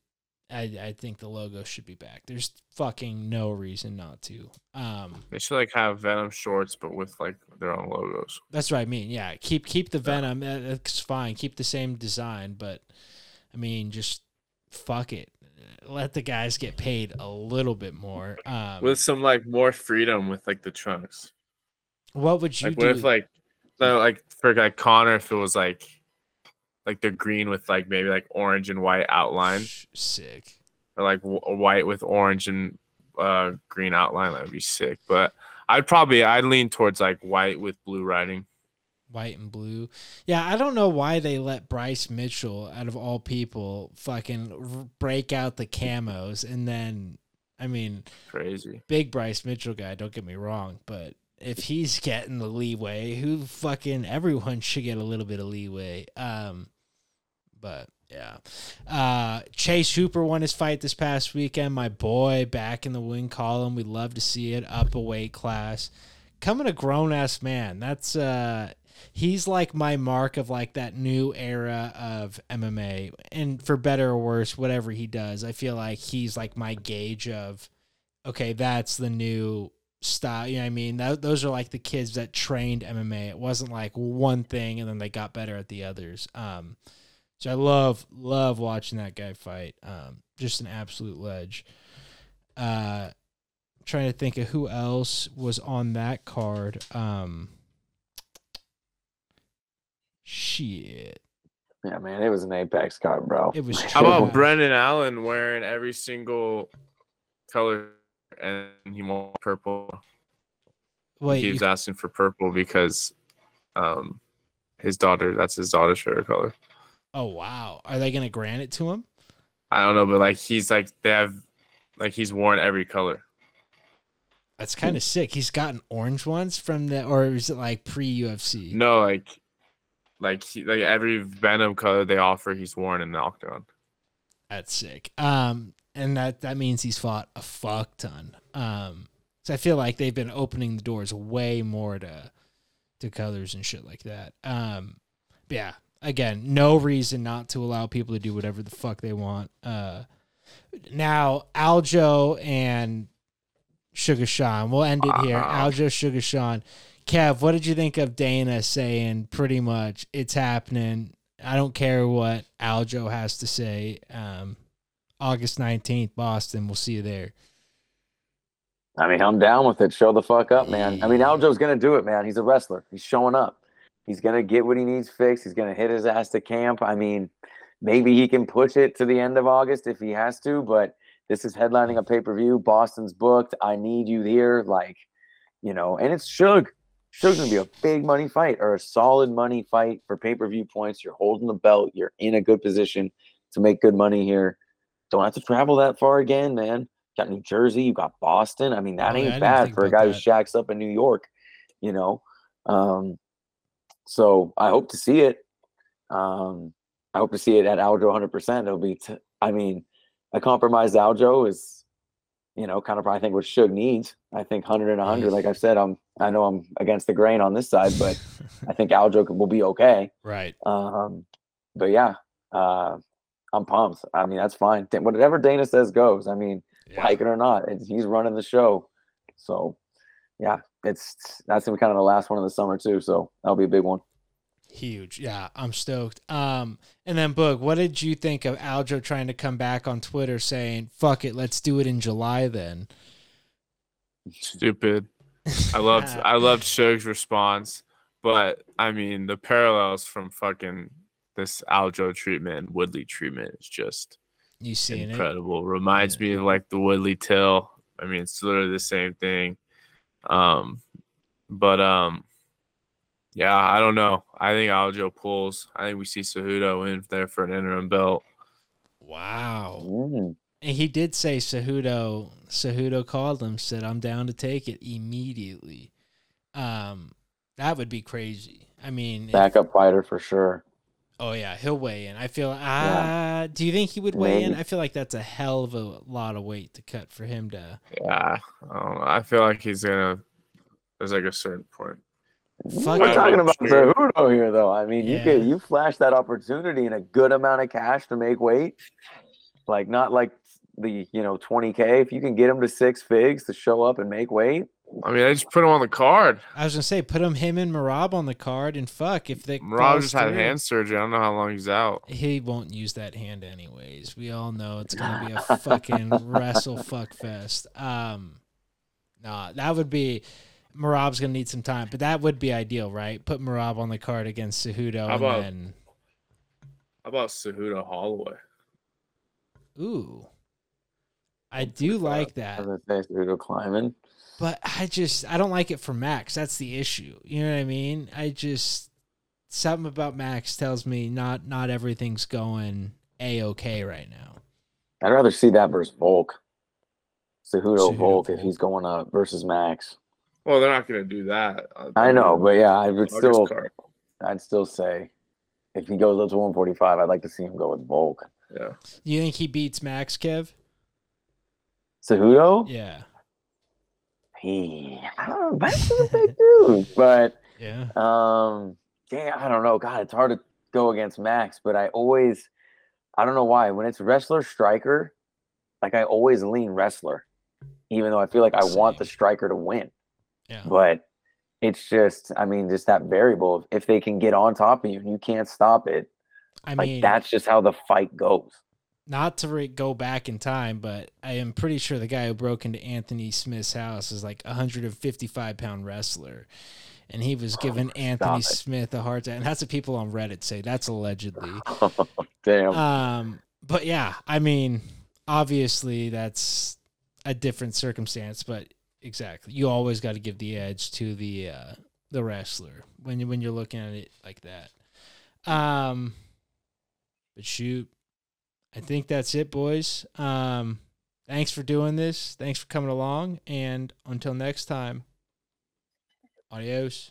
I, I think the logo should be back. There's fucking no reason not to. Um, they should like have Venum shorts, but with like their own logos. That's what I mean. Yeah, keep keep the Venum. It's fine. Keep the same design, but I mean, just fuck it. Let the guys get paid a little bit more. Um, with some like more freedom with like the trunks. What would you like, do? What if like, no, like for like Conor, if it was like like they're green with like maybe like orange and white outline. Sick. Or like w- white with orange and uh, green outline. That would be sick. But I'd probably I'd lean towards like white with blue writing. White and blue. Yeah, I don't know why they let Bryce Mitchell, out of all people, fucking break out the camos and then, I mean, crazy. Big Bryce Mitchell guy. Don't get me wrong, but if he's getting the leeway, who fucking everyone should get a little bit of leeway. Um, but yeah. Uh, Chase Hooper won his fight this past weekend. My boy back in the win column. We'd love to see it up a weight class. Coming a grown ass man. That's uh he's like my mark of like that new era of MMA. And for better or worse, whatever he does, I feel like he's like my gauge of okay, that's the new style. You know what I mean? That, those are like the kids that trained MMA. It wasn't like one thing and then they got better at the others. Um, so I love love watching that guy fight. Um, just an absolute ledge. Uh, trying to think of who else was on that card. Um, shit. Yeah, man, it was an apex card, bro. It was. (laughs) How about Brendan Allen wearing every single color and he wants purple? Wait, he was you, asking for purple because um his daughter that's his daughter's favorite color. oh wow, are they gonna grant it to him? I don't know, but like he's like they have like he's worn every color. That's kind of sick. He's gotten orange ones from the, or is it like pre UFC? No, like like he, like every Venum color they offer, he's worn in the octagon. That's sick. Um, and that that means he's fought a fuck ton. Um, so I feel like they've been opening the doors way more to to colors and shit like that. Um, yeah, again, no reason not to allow people to do whatever the fuck they want. Uh, now Aljo and Sugar Sean, we'll end it here. Wow. Aljo, Sugar Sean. Kev, what did you think of Dana saying pretty much it's happening? I don't care what Aljo has to say. Um, August 19th, Boston. We'll see you there. I mean, I'm down with it. Show the fuck up, man. I mean, Aljo's gonna do it, man. He's a wrestler. He's showing up. He's gonna get what he needs fixed. He's gonna hit his ass to camp. I mean, maybe he can push it to the end of August if he has to, but this is headlining a pay per view. Boston's booked. I need you here, like, you know, and it's Suge. Suge's gonna be a big money fight or a solid money fight for pay per view points. You're holding the belt. You're in a good position to make good money here. Don't have to travel that far again, man. Got New Jersey, you got Boston. I mean, that Oh, ain't didn't bad for a guy who that. shacks up in New York, you know. Um, so I hope to see it. Um, I hope to see it at Aljo 100%. It'll be, t- I mean, a compromised Aljo is, you know, kind of I think what Suge needs. I think 100 and 100. Like (laughs) I said, I'm, I know I'm against the grain on this side, but (laughs) I think Aljo will be okay. right. Um, but yeah, uh, I'm pumped. I mean, that's fine. Whatever Dana says goes. I mean, Yeah. like it or not, it's, he's running the show. So, yeah, it's that's gonna be kind of the last one of the summer too. So that'll be a big one. Huge. Yeah, I'm stoked. Um, and then Boog, what did you think of Aljo trying to come back on Twitter saying, "Fuck it, let's do it in July"? Then Stupid. I loved (laughs) I loved Suge's response, but I mean the parallels from fucking this Aljo treatment Woodley treatment is just you seeing it? incredible. Reminds me of like the Woodley Till. I mean, it's literally the same thing. Um, but um, yeah, I don't know. I think Aljo pulls. I think we see Cejudo in there for an interim belt. Wow. Mm. And he did say Cejudo. Cejudo called him, said, "I'm down to take it immediately." Um, that would be crazy. I mean, if- Backup fighter for sure. Oh yeah, he'll weigh in. I feel. Ah, uh, do you think he would weigh in? I feel like that's a hell of a lot of weight to cut for him to. Yeah, I, I feel like he's gonna. There's like a certain point. Fuck We're talking about Cejudo here, though. I mean, yeah. you could you flash that opportunity and a good amount of cash to make weight, like not like the you know 20k. If you can get him to six figs to show up and make weight, I mean, I just put him on the card. I was gonna say, put him, him and Merab on the card, and fuck if they. Merab just had hand surgery. I don't know how long he's out. He won't use that hand anyways. We all know it's gonna be a fucking wrestle fuck fest. Um, nah, that would be. Merab's gonna need some time, but that would be ideal, right? Put Merab on the card against Cejudo, how about, and then. How about Cejudo Holloway? Ooh, I do like that. I was gonna say Cejudo Kleinman. But I just I don't like it for Max. That's the issue. You know what I mean? I just something about Max tells me not not everything's going a okay right now. I'd rather see that versus Volk. Cejudo, Cejudo Volk, if he's going up versus Max. Well, they're not going to do that. I know, but yeah, I would still. Card. I'd still say if he goes up to 145, I'd like to see him go with Volk. Yeah. You think he beats Max, Kev? Cejudo? Yeah he I don't know, is a big dude, but yeah, um, yeah, I don't know. God, it's hard to go against Max, but I always, I don't know why. When it's wrestler striker, like I always lean wrestler, even though I feel like I want the striker to win. Yeah, but it's just, I mean, just that variable. If they can get on top of you and you can't stop it, I like mean, that's just how the fight goes not to re- go back in time, but I am pretty sure the guy who broke into Anthony Smith's house is like a 155 pound wrestler. And he was giving oh, Anthony Smith a hard time. And that's what people on Reddit say. That's allegedly. (laughs) Damn. Um, but yeah, I mean, obviously that's a different circumstance, but exactly. You always got to give the edge to the uh, the wrestler when you when you're looking at it like that. Um, but shoot, I think that's it, boys. Um, thanks for doing this. Thanks for coming along. And until next time, adios.